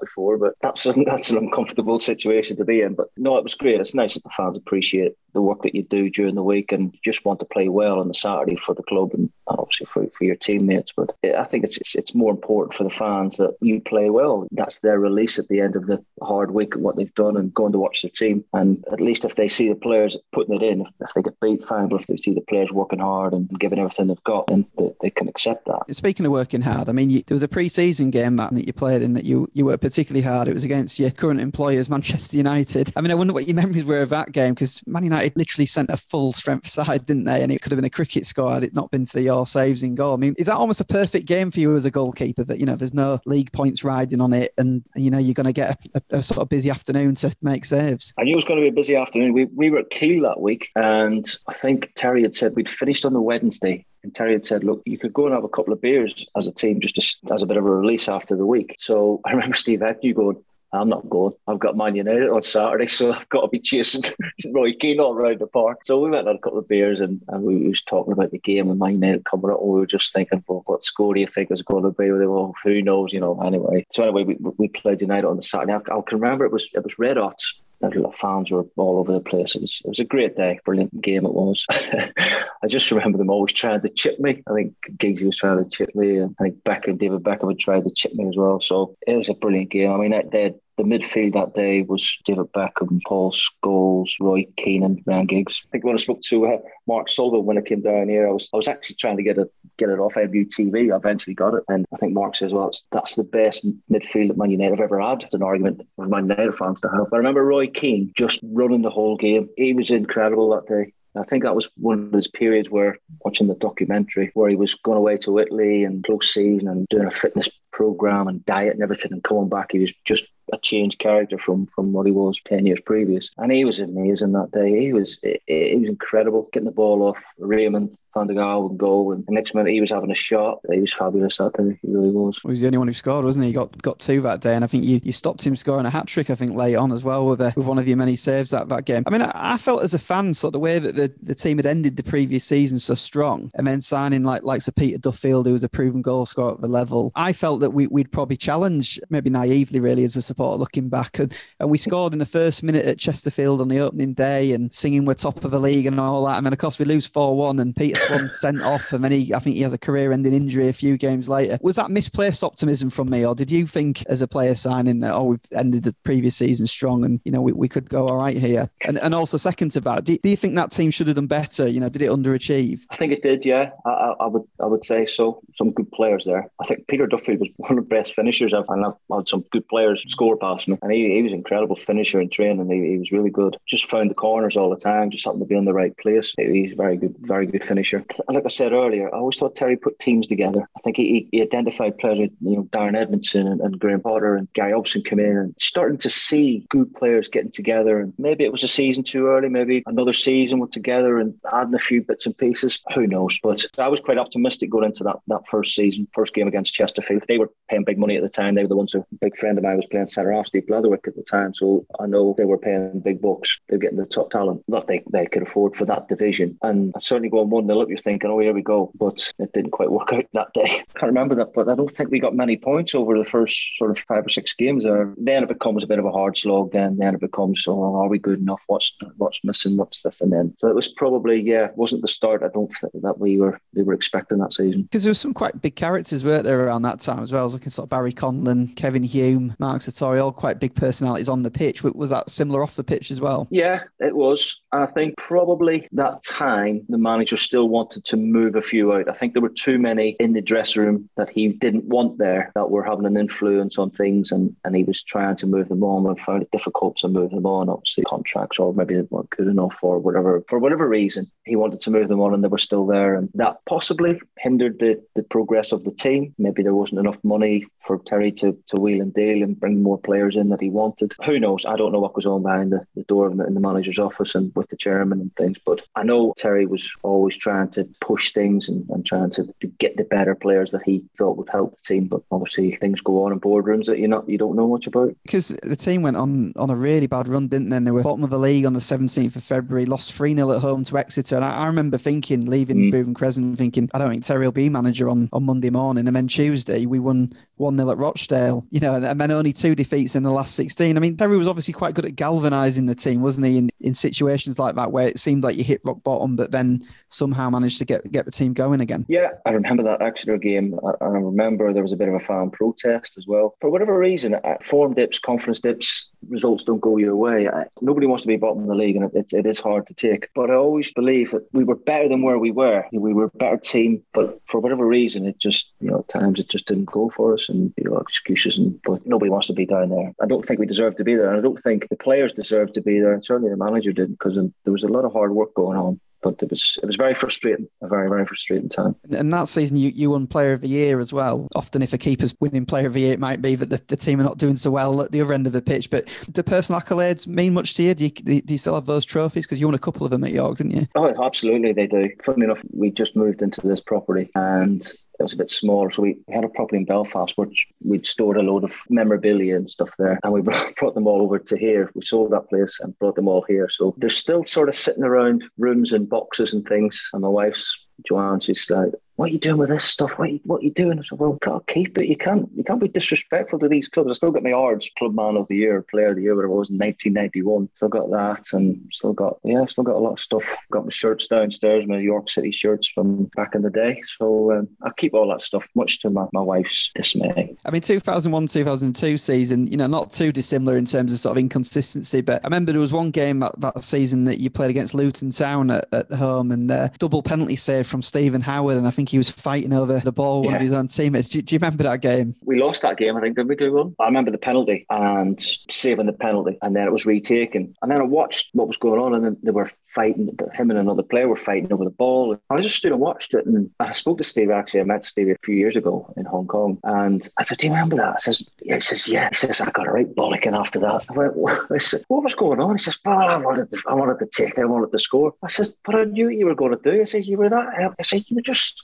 before, but that's, a, that's an uncomfortable situation to be in. But no, it was great. It's nice that the fans appreciate the work that you do during the week and just want to play well on the Saturday for the club and obviously for, for your teammates. But I think it's, it's, it's more important for the fans that you play well. That's their release at the end of the hard week of what they've done and going to watch the team. And at least if they see the players putting it in, if, if they get beat, fine. But if they see the players working hard and giving everything they've got, then they, they can accept that. Speaking of working hard, I mean, you, there was a pre-season game that, that you played in that you, you worked particularly hard. It was against your current employers, Manchester United. I mean, I wonder what your memories were of that game because Man United literally sent a full strength side, didn't they? And it could have been a cricket score had it not been for your saves in goal. I mean, is that almost a perfect game for you as a goalkeeper that, you know, there's no league points riding on it and, you know, you're going to get a, a, a sort of busy afternoon to make saves? I knew it was going to be a busy afternoon. We, we were at Kiel that week and I think Terry had said we'd finished on the Wednesday and Terry had said, look, you could go and have a couple of beers as a team just to, as a bit of a release after the week. So I remember Steve Agnew going, I'm not going. I've got Man United on Saturday, so I've got to be chasing Roy Keane all around the park. So we went had a couple of beers and, and we was talking about the game and Man United coming up. And we were just thinking, well, what score do you think is going to be? Well, who knows, you know, anyway. So anyway, we, we played United on the Saturday. I, I can remember it was it was red hot the fans were all over the place. It was, it was a great day, brilliant game it was. I just remember them always trying to chip me. I think Giggsy was trying to chip me, and I think Beckham, David Beckham had tried to chip me as well. So it was a brilliant game. I mean, that they, the midfield that day was David Beckham, Paul Scholes, Roy Keane, and Ryan Giggs. I think when I spoke to uh, Mark Sullivan when I came down here, I was I was actually trying to get it get it off MUTV. I eventually got it, and I think Mark says, "Well, that's the best midfield that Man United have ever had." It's an argument for Man United fans to have. I remember Roy Keane just running the whole game. He was incredible that day. I think that was one of those periods where watching the documentary where he was going away to Italy and close season and doing a fitness program and diet and everything and coming back, he was just a changed character from from what he was ten years previous. And he was amazing that day. He was he was incredible, getting the ball off Raymond, Van der Gouw and goal. And the next minute he was having a shot. He was fabulous that day. He really was. He was the only one who scored, wasn't he? He got got two that day, and I think you, you stopped him scoring a hat trick. I think late on as well with a, with one of your many saves that that game. I mean, I, I felt as a fan, sort of the way that the, the team had ended the previous season so strong, and then signing like likes of Peter Duffield, who was a proven goal scorer at the level. I felt that we, we'd probably challenge, maybe naively, really, as a looking back, and, and we scored in the first minute at Chesterfield on the opening day, and singing we're top of the league and all that. I mean, of course, we lose four one, and Peter Swan sent off and then he, I think he has a career-ending injury a few games later. Was that misplaced optimism from me, or did you think as a player signing that oh we've ended the previous season strong and you know we, we could go all right here? And and also second to that, do, do you think that team should have done better? You know, did it underachieve? I think it did. Yeah, I, I would I would say so. Some good players there. I think Peter Duffield was one of the best finishers I've and I've had some good players score past me, and he, he was an incredible finisher in training. He, he was really good. Just found the corners all the time. Just happened to be in the right place. He's a very good, very good finisher. Like I said earlier, I always thought Terry put teams together. I think he, he identified players, you know, Darren Edmondson and, and Graham Potter and Gary Hobson come in and starting to see good players getting together. And maybe it was a season too early, maybe another season with together and adding a few bits and pieces. Who knows? But I was quite optimistic going into that, that first season, first game against Chesterfield. They were paying big money at the time. They were the ones who, big friend of mine was playing centre half, Steve Blatherwick at the time. So I know they were paying big bucks. They were getting the top talent that they, they could afford for that division. And certainly going 1 0 up, you're thinking, oh, here we go. But it didn't quite work out that day. Can't remember that, but I don't think we got many points over the first sort of five or six games there. Then it becomes a bit of a hard slog. Then then it becomes, oh, are we good enough? What's what's missing? What's this? And then so it was probably yeah, wasn't the start. I don't think that we were we were expecting that season because there were some quite big characters weren't there around that time as well. I was looking sort of Barry Conlon, Kevin Hume, Mark All quite big personalities on the pitch. Was that similar off the pitch as well? Yeah, it was. I think probably that time the manager still wanted to move a few out. I think there were too many in the dressing room that he didn't want there that were having an influence on things, and, and he was trying to move them on and found it difficult to move them on. Obviously, contracts or maybe they weren't good enough or whatever. For whatever reason, he wanted to move them on, and they were still there, and that possibly hindered the, the progress of the team. Maybe there wasn't enough money for Terry to, to wheel and deal and bring more players in that he wanted. Who knows? I don't know what goes on behind the, the door in the, in the manager's office and with the chairman and things, but I know Terry was always trying to push things and, and trying to, to get the better players that he thought would help the team. But obviously, things go on in boardrooms that you not you don't know much about. Because the team went on on a really bad run, didn't they? They were bottom of the league on the 17th of February, lost 3 0 at home to Exeter. And I, I remember thinking, leaving mm. Bootham Crescent, thinking, I don't think Terry will be manager on, on Monday morning. And then Tuesday, we won 1 0 at Rochdale, you know, and then only two defeats in the last 16. I mean, Terry was obviously quite good at galvanising the team, wasn't he, in, in situations like that where it seemed like you hit rock bottom, but then somehow managed to get, get the team going again? Yeah, I remember that Exeter game. I, I remember there was a bit of a fan protest as well. For whatever reason, uh, form dips, confidence dips, results don't go your way. I, nobody wants to be bottom of the league, and it, it, it is hard to take. But I always believe that we were better than where we were. We were a better team, but for whatever reason, it just, you know, at times it just didn't go for us and, you know, excuses. And But nobody wants to be down there. I don't think we deserve to be there. And I don't think the players deserve to be there. And certainly the manager didn't because there was a lot of hard work going on but it was it was very frustrating, a very very frustrating time. And that season, you, you won Player of the Year as well. Often, if a keeper's winning Player of the Year, it might be that the, the team are not doing so well at the other end of the pitch. But do personal accolades mean much to you? Do you, do you still have those trophies? Because you won a couple of them at York, didn't you? Oh, absolutely, they do. Funny enough, we just moved into this property, and it was a bit smaller. So we, had a property in Belfast, which we'd stored a load of memorabilia and stuff there. And we brought them all over to here. We sold that place and brought them all here. So they're still sort of sitting around rooms and boxes and things. And my wife's Joanne, she's like, what are you doing with this stuff? What are you, what are you doing? I said, well, can't keep it. You can't you can't be disrespectful to these clubs. I still got my awards, Club Man of the Year, Player of the Year, whatever it was in 1991. Still got that, and still got yeah, still got a lot of stuff. Got my shirts downstairs, my York City shirts from back in the day. So um, I keep all that stuff, much to my, my wife's dismay. I mean, 2001 2002 season, you know, not too dissimilar in terms of sort of inconsistency, but I remember there was one game that, that season that you played against Luton Town at, at home, and uh, double penalty save from Stephen Howard, and I think think he was fighting over the ball, one yeah. of his own teammates. Do, do, you remember that game? We lost that game, I think, didn't we do one? I remember the penalty and saving the penalty, and then it was retaken. And then I watched what was going on, and then they were fighting. Him and another player were fighting over the ball. I just stood and watched it, and I spoke to Steve. Actually, I met Steve a few years ago in Hong Kong, and I said, "Do you remember that?" I says, "Yeah." He says, "Yeah." He says, "I got a right bollocking after that." I went, "What?" said, "What was going on?" He says, "Well, I wanted to, I wanted to take it. I wanted to score." I said, "But I knew you were going to do." I said, "You were that." I said, "You were just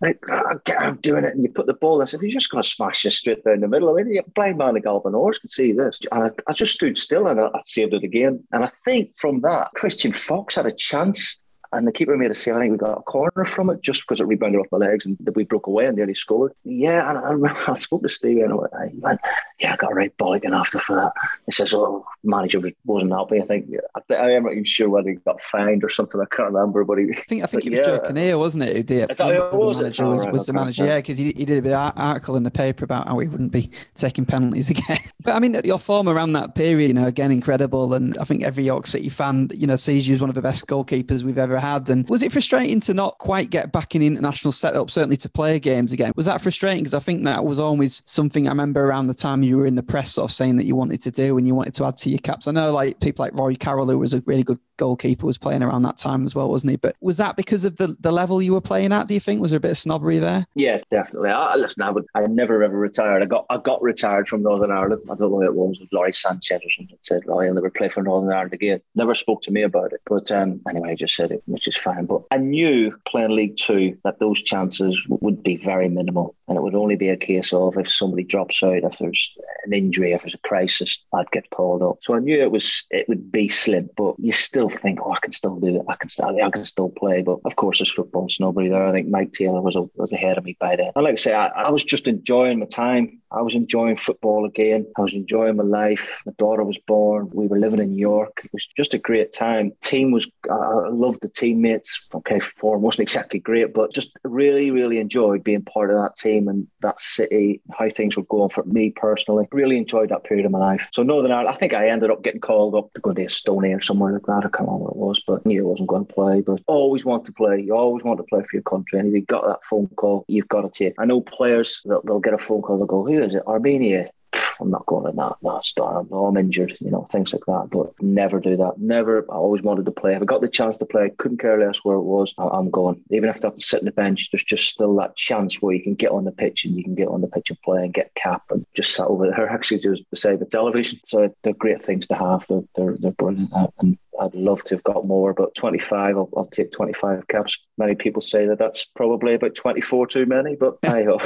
like, like oh, I'm doing it," and you put the ball. I said, "You're just going to smash this straight down the middle." I mean, a blind man of Galvin Horse could see this, and I, I just stood still and I, I saved it again. And I think from that, Christian Fox had a chance and the keeper made a save. I think we got a corner from it just because it rebounded off my legs and we broke away and nearly scored. Yeah, and I remember I spoke to Stevie and I went, yeah, I got a right bollocking after for that. He says, oh, manager wasn't happy. I think I, I am not even sure whether he got fined or something. I can't remember, but he. I think I think it was yeah. Joe Kinnear, wasn't it? Who did? Is that who oh, was, the manager was, was the manager, yeah, because he, he did a bit of article in the paper about how he wouldn't be taking penalties again. but I mean, your form around that period, you know, again incredible, and I think every York City fan, you know, sees you as one of the best goalkeepers we've ever had. And was it frustrating to not quite get back in international setup, certainly to play games again? Was that frustrating? Because I think that was always something I remember around the time you were in the press sort of saying that you wanted to do and you wanted to add to your caps. I know like people like Roy Carroll, who was a really good goalkeeper, was playing around that time as well, wasn't he? But was that because of the, the level you were playing at, do you think? Was there a bit of snobbery there? Yeah, definitely. I, listen, I, would, I never ever retired. I got I got retired from Northern Ireland. I don't know who it was, it was Lawrie Sanchez or something. Said, oh, I'll never play for Northern Ireland again. Never spoke to me about it. But um, anyway, I just said it, which is fine. But I knew playing League Two that those chances would be very minimal. And it would only be a case of if somebody drops out, if there's an injury, if there's a crisis, I'd get called up. So I knew it was it would be slim, but you still think, oh, I can still do it. I can still, I can still play. But of course, there's football snobbery there. I think Maik Taylor was a, was ahead of me by then. And like I say, I, I was just enjoying my time. I was enjoying football again. I was enjoying my life. My daughter was born. We were living in York. It was just a great time. Team was, I loved the teammates. Okay, form wasn't exactly great, but just really, really enjoyed being part of that team and that city, how things were going for me personally. Really enjoyed that period of my life. So Northern Ireland, I think I ended up getting called up to go to Estonia or somewhere like that. I can't remember what it was, but knew I wasn't going to play. But always want to play. You always want to play for your country. And if you got that phone call, you've got to take. I know players that they'll get a phone call. They'll go, "Who is it? Armenia." I'm not going to that. No, start. I'm injured, you know, things like that. But never do that. Never. I always wanted to play. If I got the chance to play, couldn't care less where it was. I'm going. Even if I have to sit on the bench, there's just still that chance where you can get on the pitch and you can get on the pitch and play and get cap and just sat over there actually just beside the television. So they're great things to have. They're they're, they're brilliant. Uh, and I'd love to have got more, but 25, I'll, I'll, take 25 caps. Many people say that that's probably about 24 too many, but I hope.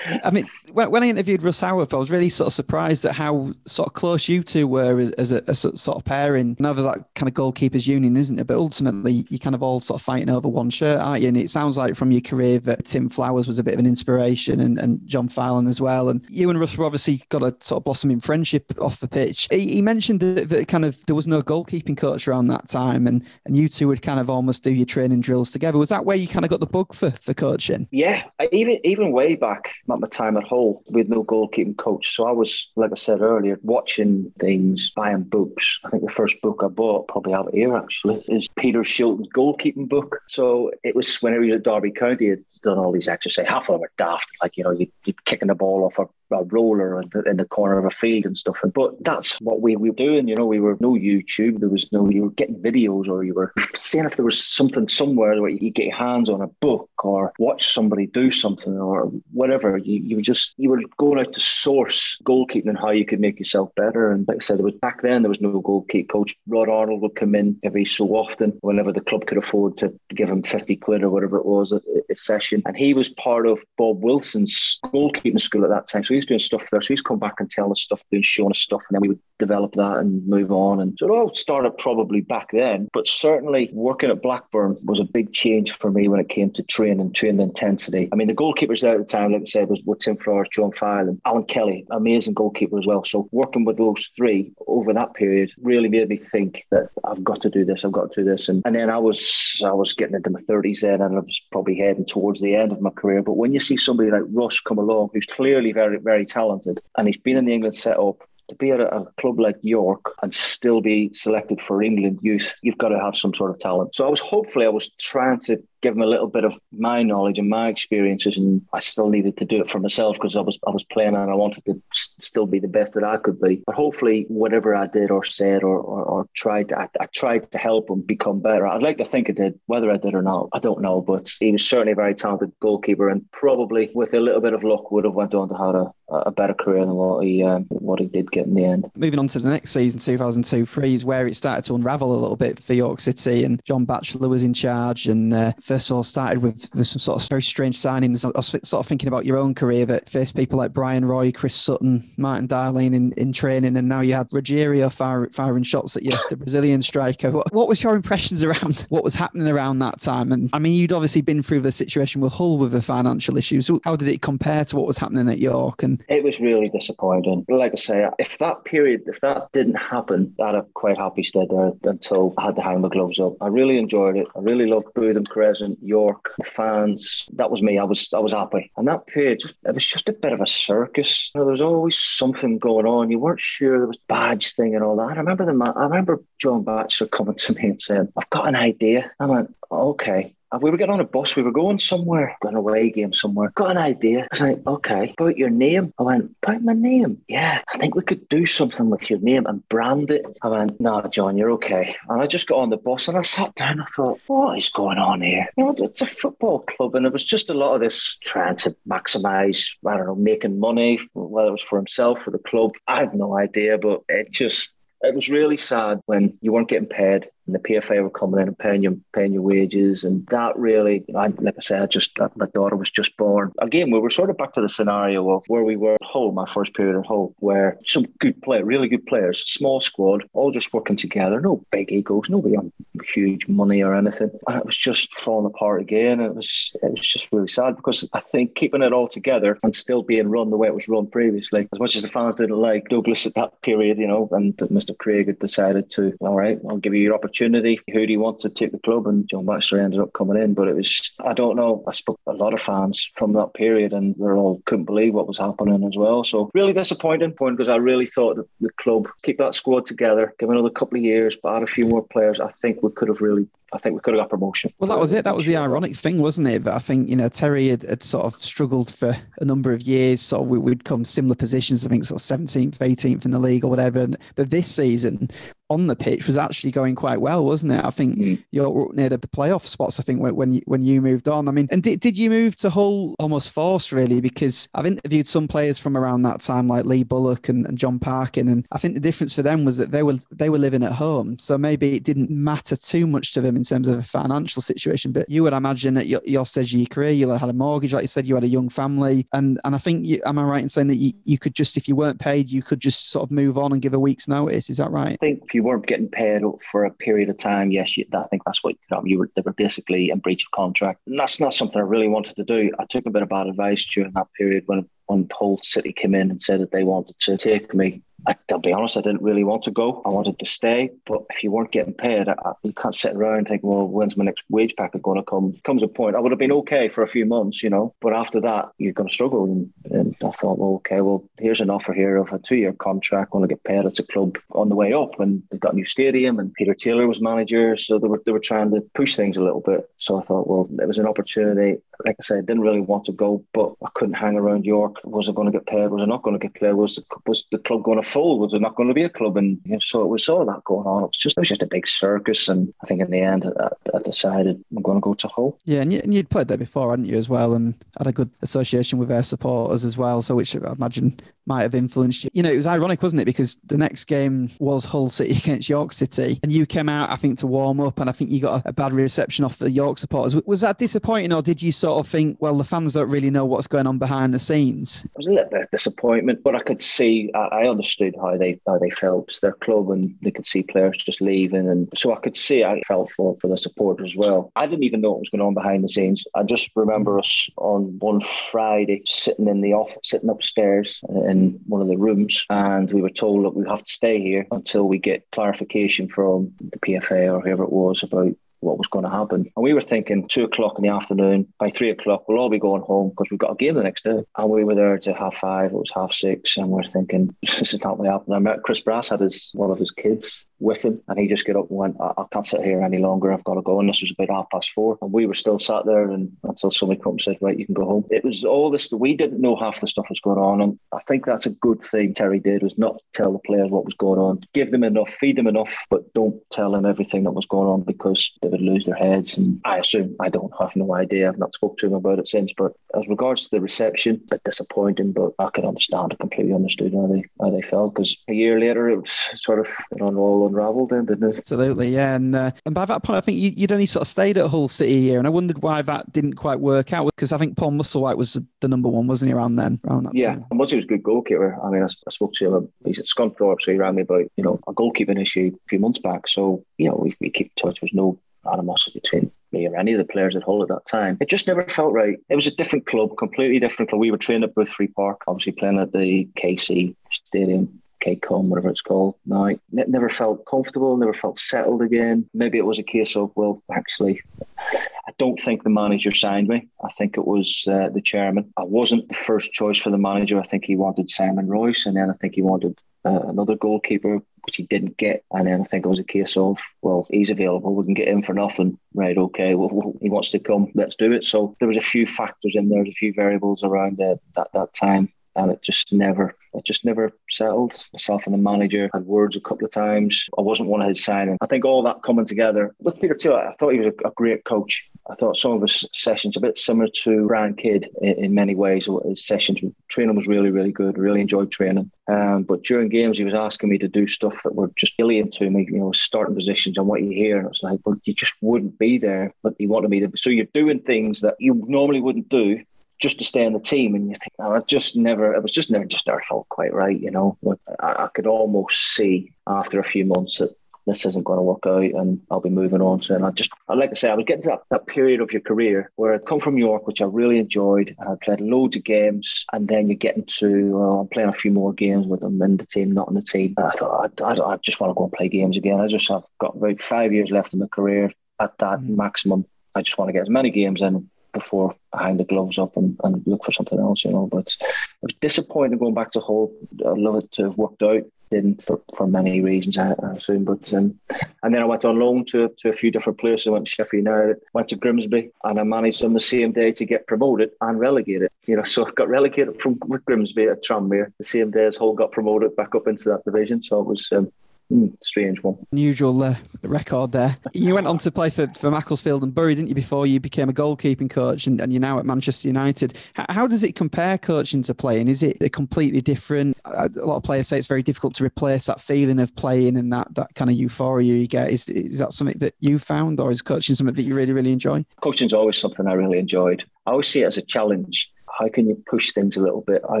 I mean, when, when, I interviewed Russ Howarth, I was really sort of surprised at how sort of close you two were as, as a, a, sort of pairing. Now there's that kind of goalkeepers union, isn't it? But ultimately, you're kind of all sort of fighting over one shirt, aren't you? And it sounds like from your career that Tim Flowers was a bit of an inspiration and, and John Filan as well. And you and Russ were obviously got a sort of blossoming friendship off the pitch. He, he mentioned that, that kind of there was no goalkeeper goalkeeping coach around that time, and and you two would kind of almost do your training drills together. Was that where you kind of got the bug for for coaching? Yeah, even even way back at my time at Hull with no goalkeeping coach. So I was, like I said earlier, watching things, buying books. I think the first book I bought, probably out here actually, is Peter Shilton's goalkeeping book. So it was whenever you at Derby County, had done all these exercises. Half of them were daft, like you know, you, you're kicking the ball off a a roller in the, in the, corner of a field and stuff. But that's what we, we were doing. You know, we were no YouTube. There was no, you were getting videos or you were seeing if there was something somewhere where you get your hands on a book or watch somebody do something or whatever. You, you were just, you were going out to source goalkeeping and how you could make yourself better. And like I said, there was back then, there was no goalkeeper coach. Rod Arnold would come in every so often whenever the club could afford to give him 50 quid or whatever it was a, a session. And he was part of Bob Wilson's goalkeeping school at that time. So he was doing stuff there. So he's come back and telling us stuff, doing showing us stuff, and then we would develop that and move on. And so it all started probably back then, but certainly working at Blackburn was a big change for me when it came to training, training intensity. I mean, the goalkeepers there at the time, like I said, was, were Tim Flowers, John Filan, and Alan Kelly, amazing goalkeeper as well. So working with those three over that period really made me think that I've got to do this, I've got to do this. And, and then I was I was getting into my 30s then and I was probably heading towards the end of my career. But when you see somebody like Russ come along, who's clearly very, very talented, and he's been in the England setup to be at a, a, club like York and still be selected for England youth, you've got to have some sort of talent. So I was hopefully I was trying to give him a little bit of my knowledge and my experiences, and I still needed to do it for myself because I was I was playing and I wanted to still be the best that I could be. But hopefully, whatever I did or said or or, or tried, to, I, I tried to help him become better. I'd like to think I did. Whether I did or not, I don't know. But he was certainly a very talented goalkeeper, and probably with a little bit of luck would have went on to have a, a better career than what he um, what he did get in the end. Moving on to the next season, 2002-3 is where it started to unravel a little bit for York City, and John Batchelor was in charge. And uh, first all, started with, with some sort of very strange signings. I was sort of thinking about your own career that faced people like Bryan Roy, Chris Sutton, Martin Dahlin in, in training, and now you had Rogério firing shots at you, the Brazilian striker. What, what was your impressions around what was happening around that time? And I mean, you'd obviously been through the situation with Hull with the financial issues. How did it compare to what was happening at York? And it was really disappointing. Like I say, if that period, if that didn't happen, I'd have quite happy stayed there until I had to hang my gloves up. I really enjoyed it. I really loved Bootham Crescent, York, fans. That was me. I was I was happy. And that period, just it was just a bit of a circus. You know, there was always something going on. You weren't sure there was badge thing and all that. I remember the I remember John Batchelor coming to me and saying, "I've got an idea." I went, "Okay." We were getting on a bus. We were going somewhere, going away game somewhere. Got an idea. I was like, okay, about your name. I went, about my name? Yeah, I think we could do something with your name and brand it. I went, nah, John, you're okay. And I just got on the bus and I sat down. I thought, what is going on here? You know, it's a football club, and it was just a lot of this trying to maximise. I don't know, making money, whether it was for himself or the club. I had no idea, but it just it was really sad when you weren't getting paid and the PFA were coming in and paying you paying your wages, and that really, I, like I said, I just my daughter was just born. Again, we were sort of back to the scenario of where we were at Hull, my first period at Hull, where some good play, really good players, small squad, all just working together, no big egos, nobody on huge money or anything, and it was just falling apart again. It was it was just really sad because I think keeping it all together and still being run the way it was run previously, as much as the fans didn't like Douglas at that period, you know, and Mr. Craig had decided to, all right, I'll give you your opportunity opportunity. Who do you want to take the club? And John Batchelor ended up coming in. But it was, I don't know, I spoke to a lot of fans from that period and they all couldn't believe what was happening as well. So really disappointing point because I really thought that the club keep that squad together, give another couple of years, but add a few more players. I think we could have really I think we could have got promotion. Well, that was it. That was the ironic thing, wasn't it? That I think you know Terry had, had, sort of struggled for a number of years. Sort of we, would come similar positions. I think sort of seventeenth, eighteenth in the league or whatever. But this season, on the pitch was actually going quite well, wasn't it? I think mm. you're near the playoff spots. I think when you, when you moved on. I mean, and did, did you move to Hull almost forced really? Because I've interviewed some players from around that time, like Lee Bullock and, and Jon Parkin, and I think the difference for them was that they were they were living at home, so maybe it didn't matter too much to them in terms of a financial situation. But you would imagine at your, your stage of your career, you had a mortgage, like you said, you had a young family, and and I think you, am I right in saying that you, you could just if you weren't paid, you could just sort of move on and give a week's notice? Is that right? I think if you weren't getting paid for a period of time, yes, you, I think that's what you, know, you were. They were basically in breach of contract. And that's not something I really wanted to do. I took a bit of bad advice during that period when when Hull City came in and said that they wanted to take me I, will be honest, I didn't really want to go. I wanted to stay, but if you weren't getting paid, I, you can't sit around and think, well, when's my next wage packet going to come? Comes a point, I would have been okay for a few months, you know, but after that, you're going to struggle. And, and I thought, well, okay, well, here's an offer here of a two year contract, going to get paid. It's a club on the way up, and they've got a new stadium, and Peter Taylor was manager, so they were they were trying to push things a little bit. So I thought, well, it was an opportunity. Like I said, I didn't really want to go, but I couldn't hang around York. Was I going to get paid? Was I not going to get paid? Was the, was the club going to fold? Was it not going to be a club, and you know, so it was all that going on. It was just it was just a big circus, and I think in the end, I, I decided I'm going to go to Hull. Yeah, and, you, and you'd played there before, hadn't you, as well, and had a good association with their supporters as well. So which I imagine might have influenced you. You know, it was ironic, wasn't it? Because the next game was Hull City against York City, and you came out, I think, to warm up, and I think you got a, a bad reception off the York supporters. Was that disappointing, or did you sort of think, well, the fans don't really know what's going on behind the scenes? It was a little bit of disappointment, but I could see, I, I understood how they how they felt. It's their club, and they could see players just leaving, and so I could see I felt for for the supporters as well. I didn't even know what was going on behind the scenes. I just remember us on one Friday sitting in the office, sitting upstairs. In one of the rooms, and we were told that we have to stay here until we get clarification from the PFA or whoever it was about what was going to happen. And we were thinking two o'clock in the afternoon, by three o'clock, we'll all be going home because we've got a game the next day. And we were there to half five, it was half six, and we're thinking, this is not going to happen. I met Chris Brass had his one of his kids with him, and he just got up and went, I, I can't sit here any longer. I've got to go. And this was about half past four, and we were still sat there, and until somebody come and said, right, you can go home. It was all this. We didn't know half the stuff was going on, and I think that's a good thing Terry did was not tell the players what was going on, give them enough, feed them enough, but don't tell them everything that was going on because they would lose their heads. And I assume I don't have no idea. I've not spoke to him about it since. But as regards to the reception, a bit disappointing, but I can understand. I completely understood how they how they felt because a year later it was sort of know, all unravelled then, didn't it? Absolutely, yeah. And uh, and by that point, I think you, would only sort of stayed at Hull City here, and I wondered why that didn't quite work out because I think Paul Musselwhite was the number one, wasn't he, around then? Around yeah, time. and he was a good goalkeeper. I mean, I, I spoke to him. He's at Scunthorpe, so he rang me about you know a goalkeeping issue a few months back. So you know we, we keep touch. There's no animosity between me or any of the players at Hull at that time. It just never felt right. It was a different club, completely different club. We were trained at Boothferry Park, obviously playing at the KC Stadium. KCOM, whatever it's called. Now, it never felt comfortable, never felt settled again. Maybe it was a case of, well, actually, I don't think the manager signed me. I think it was uh, the chairman. I wasn't the first choice for the manager. I think he wanted Simon Royce, and then I think he wanted uh, another goalkeeper, which he didn't get. And then I think it was a case of, well, he's available. We can get him for nothing. Right, okay. Well, he wants to come. Let's do it. So there was a few factors in there, a few variables around uh, that that time and it just never it just never settled. Myself and the manager had words a couple of times. I wasn't one of his signing. I think all that coming together with Peter too. I thought he was a, a great coach. I thought some of his sessions a bit similar to Brian Kidd in, in many ways. His sessions training was really really good. Really enjoyed training. Um, but during games, he was asking me to do stuff that were just alien to me. You know, starting positions and what you hear, and it's like, well, you just wouldn't be there. But he wanted me to. So you're doing things that you normally wouldn't do just to stay on the team. And you think, oh, I just never, it was just never, just never felt quite right, you know. I, I could almost see after a few months that this isn't going to work out and I'll be moving on. So, and I just, like I say, I was getting to that, that period of your career where I'd come from York, which I really enjoyed, and I played loads of games. And then you get into, uh, I'm playing a few more games with them in the team, not in the team. And I thought, I, I, I, just want to go and play games again. I just have got about five years left in my career at that mm-hmm. maximum. I just want to get as many games in before I hang the gloves up and, and look for something else, you know. But it was disappointing going back to Hull. I'd love it to have worked out. Didn't for, for many reasons, I, I assume. But um, and then I went on loan to to a few different places. I went to Sheffield United, went to Grimsby, and I managed on the same day to get promoted and relegated. You know, so I got relegated from Grimsby at Tranmere the same day as Hull got promoted back up into that division. So it was um, Mm, strange one. Unusual uh, record there. You went on to play for, for Macclesfield and Bury, didn't you, before you became a goalkeeping coach and, and you're now at Manchester United. How, how does it compare coaching to playing? Is it a completely different? A lot of players say it's very difficult to replace that feeling of playing and that, that kind of euphoria you get. Is, is that something that you found or is coaching something that you really, really enjoy? Coaching's always something I really enjoyed. I always see it as a challenge how can you push things a little bit? How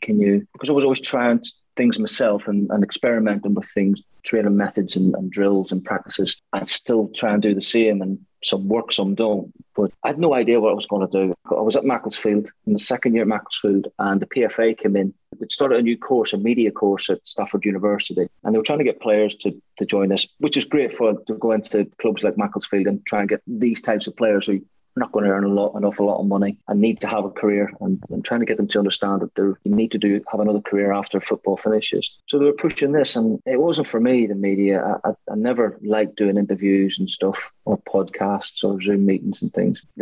can you? Because I was always trying things myself and, and experimenting with things, training methods and, and drills and practices, I still try and do the same. And some work, some don't. But I had no idea what I was going to do. I was at Macclesfield in the second year at Macclesfield, and the PFA came in. They started a new course, a media course at Stafford University, and they were trying to get players to, to join this, which is great for to go into clubs like Macclesfield and try and get these types of players who not going to earn a lot, an awful lot of money and need to have a career and, and trying to get them to understand that you need to do have another career after football finishes. So they were pushing this, and it wasn't for me. The media, I, I never liked doing interviews and stuff or podcasts or Zoom meetings and things.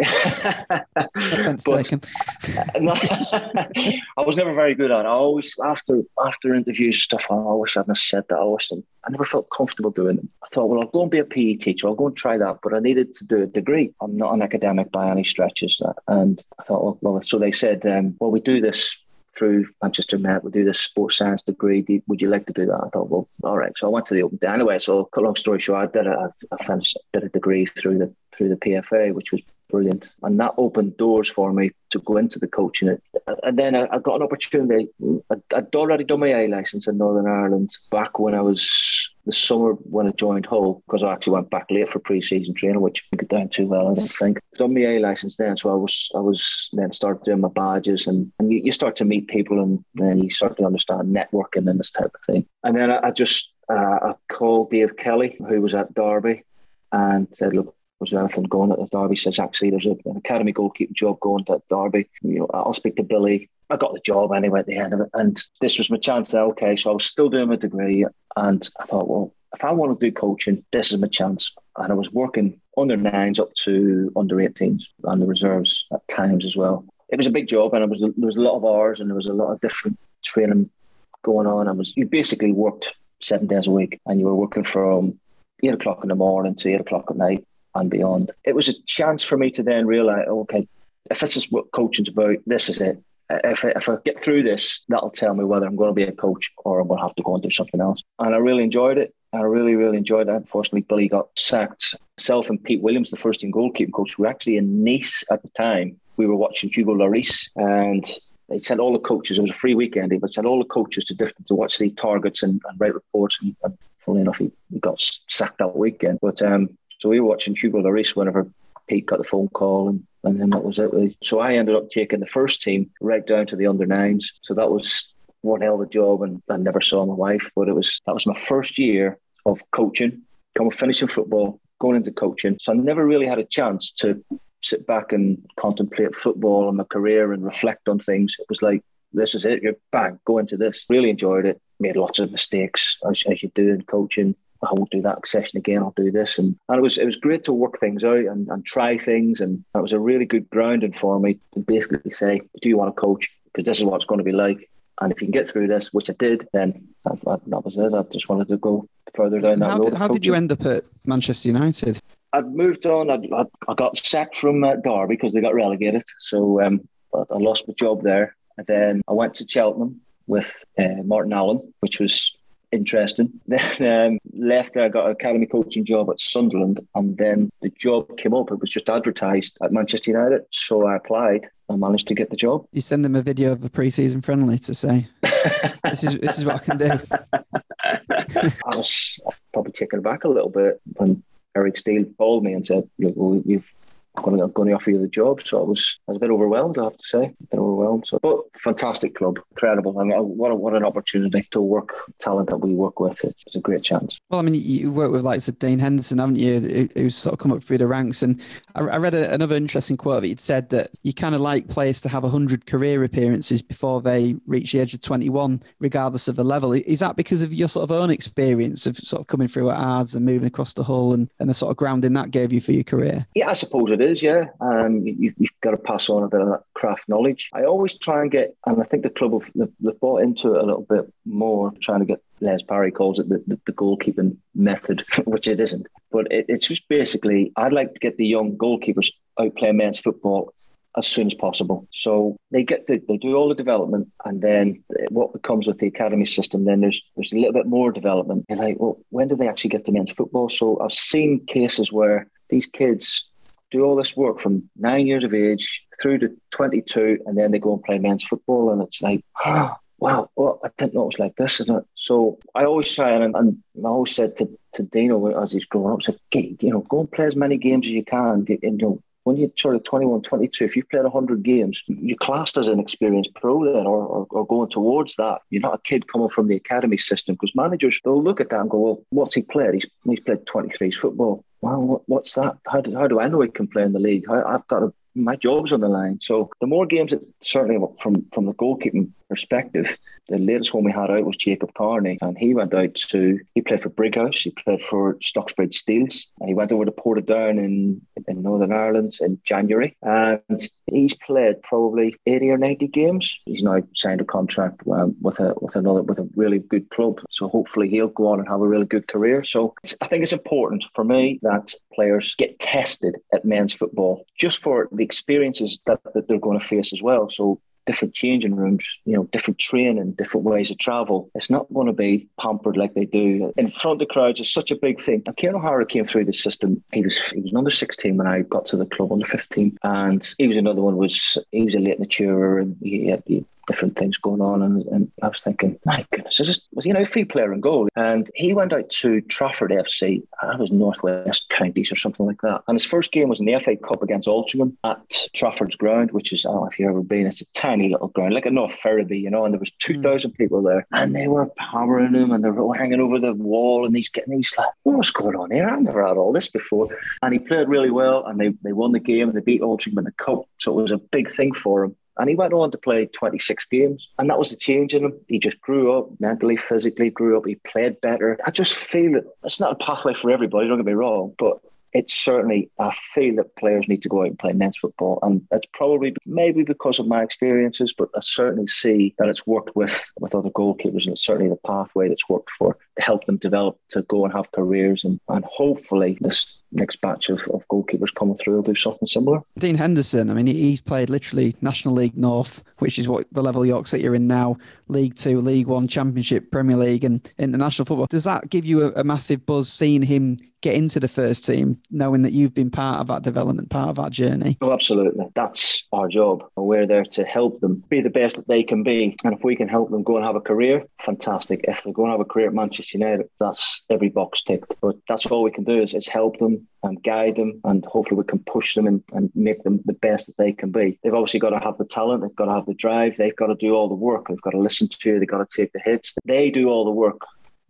Taken. I was never very good at it. I always after after interviews and stuff. I I hadn't said that. I was I never felt comfortable doing it. I thought, well, I'll go and be a PE teacher. I'll go and try that, but I needed to do a degree. I'm not an academic by any stretches. And I thought, well, well so they said, um, well, we do this through Manchester Met. We do this sports science degree. Would you like to do that? I thought, well, all right. So I went to the open day anyway. So, cut long story short, I did a, I did a degree through the through the PFA, which was brilliant, and that opened doors for me to go into the coaching. And then I, got an opportunity. I'd already done my A license in Northern Ireland back when I was the summer when I joined Hull because I actually went back late for pre-season training, which didn't get down too well, I don't think. Done my A license then, so I was I was then started doing my badges and, and you, you start to meet people and then you start to understand networking and this type of thing. And then I, I just uh, I called Dave Kelly, who was at Derby, and said, look, was there anything going at the Derby? Says actually there's a, an academy goalkeeping job going at Derby. You know, I'll speak to Billy. I got the job anyway at the end of it, and this was my chance. Okay, so I was still doing my degree, and I thought, well, if I want to do coaching, this is my chance. And I was working under nines up to under 18s and the reserves at times as well. It was a big job, and it was there was a lot of hours, and there was a lot of different training going on. I was you basically worked seven days a week, and you were working from eight o'clock in the morning to eight o'clock at night and beyond. It was a chance for me to then realize, okay, if this is what coaching's about, this is it. If I, if I get through this, that'll tell me whether I'm going to be a coach or I'm going to have to go and do something else. And I really enjoyed it. I really, really enjoyed it. Unfortunately, Billy got sacked. Self and Pete Williams, the first team goalkeeping coach, were actually in Nice at the time. We were watching Hugo Lloris and they sent all the coaches, it was a free weekend, he but sent all the coaches to different to watch these targets and, and write reports. And, and funnily enough, he, he got sacked that weekend. But um, so we were watching Hugo Lloris whenever Pete got the phone call, and, and then that was it. So I ended up taking the first team right down to the under nines. So that was one hell of a job, and I never saw my wife, but it was that was my first year of coaching, coming finishing football, going into coaching. So I never really had a chance to sit back and contemplate football and my career and reflect on things. It was like this is it. You're bang, go into this. Really enjoyed it. Made lots of mistakes as, as you do in coaching. I won't do that session again. I'll do this, and, and it was it was great to work things out and, and try things, and that was a really good grounding for me to basically say, do you want to coach? Because this is what it's going to be like, and if you can get through this, which I did, then that, that was it. I just wanted to go further down that how road. Did, how did you end up at Manchester United? I'd moved on. I'd, I'd, i got sacked from uh, Derby because they got relegated, so um, I lost my job there. And then I went to Cheltenham with uh, Martin Allen, which was interesting. Then um, left there, I got an academy coaching job at Sunderland, and then the job came up. It was just advertised at Manchester United, so I applied and managed to get the job. You send them a video of a pre-season friendly to say, "This is this is what I can do." I was probably taken aback a little bit when Eric Steele called me and said, "Look, we've going to, going to offer you the job. So I was I was a bit overwhelmed, I have to say, a bit overwhelmed. So, but fantastic club, incredible. I mean, uh, what a, what an opportunity to work talent that we work with. It's, it's a great chance. Well, I mean, you work with like Dean Henderson, haven't you? Who's sort of come up through the ranks. And I, I read a, another interesting quote that you'd said that you kind of like players to have hundred career appearances before they reach the age of twenty one, regardless of the level. Is that because of your sort of own experience of sort of coming through at Ards and moving across the hull and, and the sort of grounding that gave you for your career? Yeah, I suppose it is, yeah. Um, you, have got to pass on a bit of that craft knowledge. I always try and get, and I think the club have they've, they've bought into it a little bit more, trying to get. Les Parry calls it the, the, the goalkeeping method, which it isn't. But it, it's just basically, I'd like to get the young goalkeepers out playing men's football as soon as possible. So they get the, they do all the development, and then what comes with the academy system, then there's there's a little bit more development. And like, well, when do they actually get to men's football? So I've seen cases where these kids do all this work from nine years of age through to 22, and then they go and play men's football. And it's like, oh, wow, well, I didn't know it was like this, it? So I always try and, and I always said to, to Dino as he's growing up, said, you know, go and play as many games as you can. Get, and, you know, when you're sort of 21, 22, if you've played 100 games, you're classed as an experienced pro then or, or, or, going towards that. You're not a kid coming from the academy system because managers, they'll look at that and go, well, what's he played? He's, he's played 23's football. Well, what, what's that? How do, how do I know he can play in the league? I've got to my job's on the line. So the more games that certainly from from the goalkeeping perspective, the latest one we had out was Jacob Carney, and he went out to he played for Brighouse, he played for Stocksbridge Steels, and he went over to Portadown in in Northern Ireland in January, and he's played probably eighty or ninety games. He's now signed a contract um, with a with another with a really good club, so hopefully he'll go on and have a really good career. So I think it's important for me that players get tested at men's football just for the experiences that, that they're going to face as well. So different changing rooms, you know, different training, different ways of travel. It's not going to be pampered like they do in front of crowds. It's such a big thing. And Kieran O'Hara came through the system. He was he was under 16 when I got to the club under 15, and he was another one. Was he was a late maturer and he had, he different things going on. And, and I was thinking, my goodness, is this, was he an outfield player in goal? And he went out to Trafford FC. That was Northwest Counties or something like that. And his first game was in the FA Cup against Altrincham at Trafford's ground, which is, I don't know if you've ever been, it's a tiny little ground, like a North Ferriby, you know, and there was 2,000 mm. people there. And they were hammering him and they were hanging over the wall and he's getting, he's like, what's going on here? I've never had all this before. And he played really well and they, they won the game and they beat Altrincham in the Cup. So it was a big thing for him. And he went on to play 26 games. And that was the change in him. He just grew up mentally, physically, grew up. He played better. I just feel that it's not a pathway for everybody, don't get me wrong, but it's certainly I feel that players need to go out and play men's football, and that's probably maybe because of my experiences, but I certainly see that it's worked with with other goalkeepers, and it's certainly the pathway that's worked for to help them develop to go and have careers, and and hopefully this next batch of, of goalkeepers coming through will do something similar. Dean Henderson, I mean, he's played literally National League North, which is what the level York City are in now, League Two, League One, Championship, Premier League, and international football. Does that give you a, a massive buzz seeing him get into the first team, knowing that you've been part of that development, part of that journey? Oh, absolutely. That's our job. We're there to help them be the best that they can be. And if we can help them go and have a career, fantastic. If they go and have a career at Manchester United, that's every box ticked. But that's all we can do is, is help them and guide them and hopefully we can push them and, and make them the best that they can be. They've obviously got to have the talent, they've got to have the drive, they've got to do all the work, they've got to listen to you, they've got to take the hits. They do all the work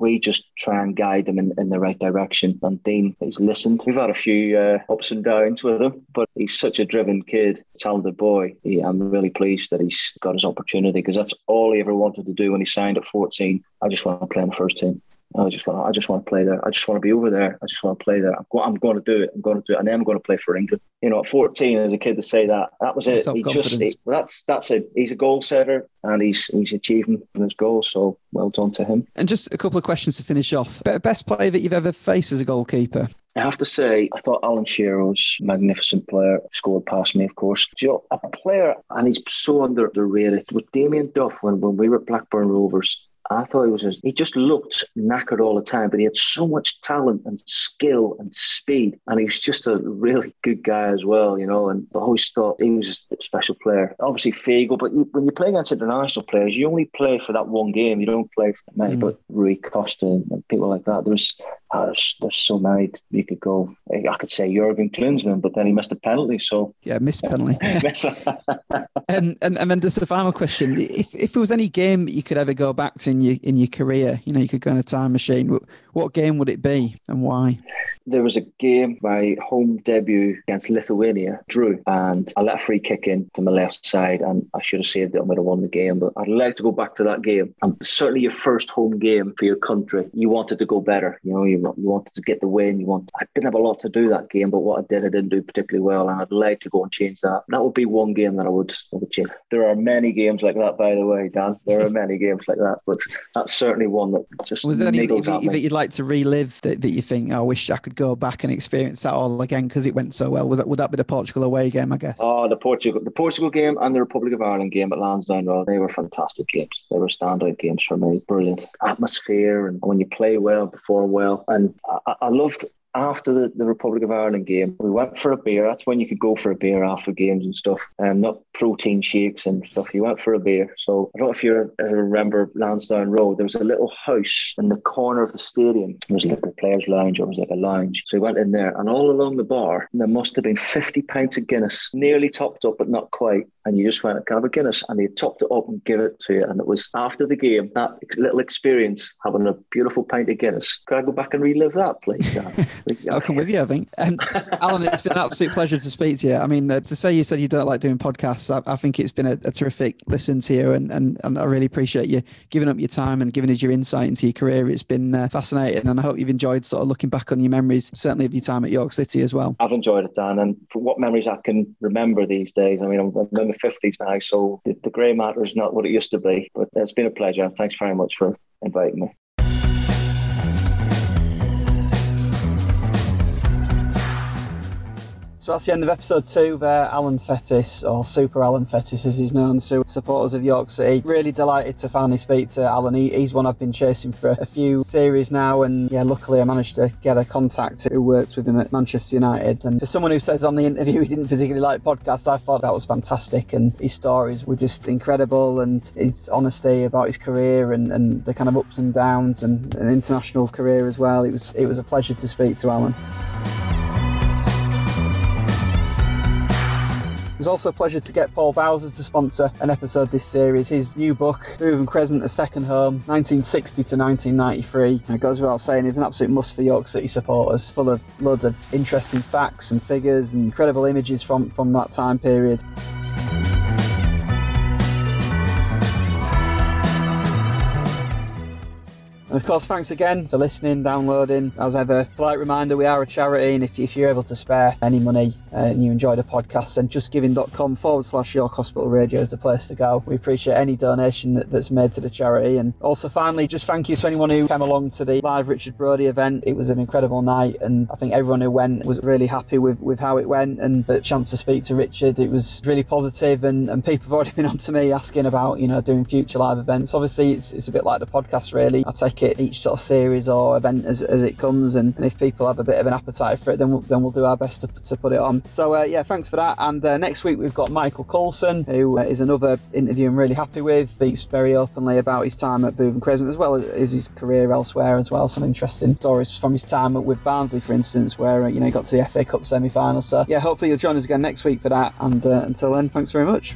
we just try and guide them in, in the right direction. And Dean, he's listened. We've had a few uh, ups and downs with him, but he's such a driven kid, talented boy. He, I'm really pleased that he's got his opportunity because that's all he ever wanted to do when he signed at 14. I just want to play in the first team. I just want, I just want to play there. I just want to be over there. I just want to play there. I'm, go, I'm going to do it. I'm going to do it, and then I'm going to play for England. You know, at 14 as a kid to say that, that was it. He just, he, that's that's it. He's a goal setter, and he's he's achieving his goals. So well done to him. And just a couple of questions to finish off. Best player that you've ever faced as a goalkeeper? I have to say, I thought Alan Shearer was a magnificent player, scored past me, of course. you know, a player, and he's so underrated, with Damien Duff when, when we were Blackburn Rovers. I thought he was just, he just looked knackered all the time, but he had so much talent and skill and speed, and he was just a really good guy as well, you know. And I always thought he was a special player. Obviously Figo, but you, when you play against international players, you only play for that one game. You don't play for many. Mm. But Rui Costa and people like that, there's oh, there's, there's so many you could go. I could say Jurgen Klinsmann, but then he missed a penalty. So yeah, missed penalty. um, and and then just a final question: if if there was any game you could ever go back to in your in your career, you know, you could go in a time machine. What game would it be and why? There was a game, my home debut against Lithuania, drew, and I let a free kick in to my left side, and I should have saved it. I might have won the game, but I'd like to go back to that game. And certainly your first home game for your country, you wanted to go better. You know, you, you wanted to get the win. You want. I didn't have a lot to do that game, but what I did, I didn't do particularly well, and I'd like to go and change that. That would be one game that I would, I would change. There are many games like that, by the way, Dan. There are many games like that, but that's certainly one that just was there any that you'd like to relive that, that you think oh, I wish I could go back and experience that all again because it went so well? Was that would that be the Portugal away game? I guess. Oh, the Portugal, the Portugal game and the Republic of Ireland game at Lansdowne Road. They were fantastic games. They were standout games for me. Brilliant atmosphere, and when you play well, perform well, and I, I loved after the, the Republic of Ireland game, we went for a beer. That's when you could go for a beer after games and stuff, and um, not protein shakes and stuff. You went for a beer. So I don't know if you remember Lansdowne Road. There was a little house in the corner of the stadium. It was like a players' lounge, or it was like a lounge. So we went in there, and all along the bar, there must have been fifty pints of Guinness, nearly topped up, but not quite. And you just went, "Can I have a Guinness?" And they topped it up and give it to you. And it was after the game that little experience, having a beautiful pint of Guinness. Could I go back and relive that, please? I'll come with you, I think. Um, Alan, it's been an absolute pleasure to speak to you. I mean, uh, to say you said you don't like doing podcasts, I, I think it's been a, a, terrific listen to you, and, and, and I really appreciate you giving up your time and giving us your insight into your career. It's been uh, fascinating, and I hope you've enjoyed sort of looking back on your memories, certainly of your time at York City as well. I've enjoyed it, Dan, and for what memories I can remember these days. I mean, I'm, I'm in the 50s now, so the, the grey matter is not what it used to be, but it's been a pleasure. Thanks very much for inviting me. So that's the end of episode two there. Alan Fettis, or Super Alan Fettis as he's known to supporters of York City. Really delighted to finally speak to Alan. He, he's one I've been chasing for a few series now, and yeah, luckily I managed to get a contact who worked with him at Manchester United. And for someone who says on the interview he didn't particularly like podcasts, I thought that was fantastic, and his stories were just incredible, and his honesty about his career and, and the kind of ups and downs and an international career as well. It was it was a pleasure to speak to Alan. Was also a pleasure to get Paul Bowser to sponsor an episode this series. His new book, Bootham Crescent, A Second Home, 1960 to 1993. it goes without saying, it's an absolute must for York City supporters, full of loads of interesting facts and figures and incredible images from, from that time period. And of course, thanks again for listening, downloading. As ever, polite reminder we are a charity, and if, if you're able to spare any money uh, and you enjoy the podcast, then justgiving.com forward slash York Hospital Radio is the place to go. We appreciate any donation that, that's made to the charity. And also, finally, just thank you to anyone who came along to the live Richard Brodie event. It was an incredible night, and I think everyone who went was really happy with, with how it went. And the chance to speak to Richard, it was really positive, and, and people have already been on to me asking about, you know, doing future live events. Obviously, it's, it's a bit like the podcast, really. I take each sort of series or event as, as it comes, and, and if people have a bit of an appetite for it, then we'll, then we'll do our best to, to put it on. So, uh, yeah, thanks for that. And uh, next week, we've got Michael Coulson, who uh, is another interview I'm really happy with, speaks very openly about his time at Bootham Crescent as well as his career elsewhere as well. Some interesting stories from his time with Barnsley, for instance, where, uh, you know, he got to the FA Cup semi final. So, yeah, hopefully you'll join us again next week for that. And uh, until then, thanks very much.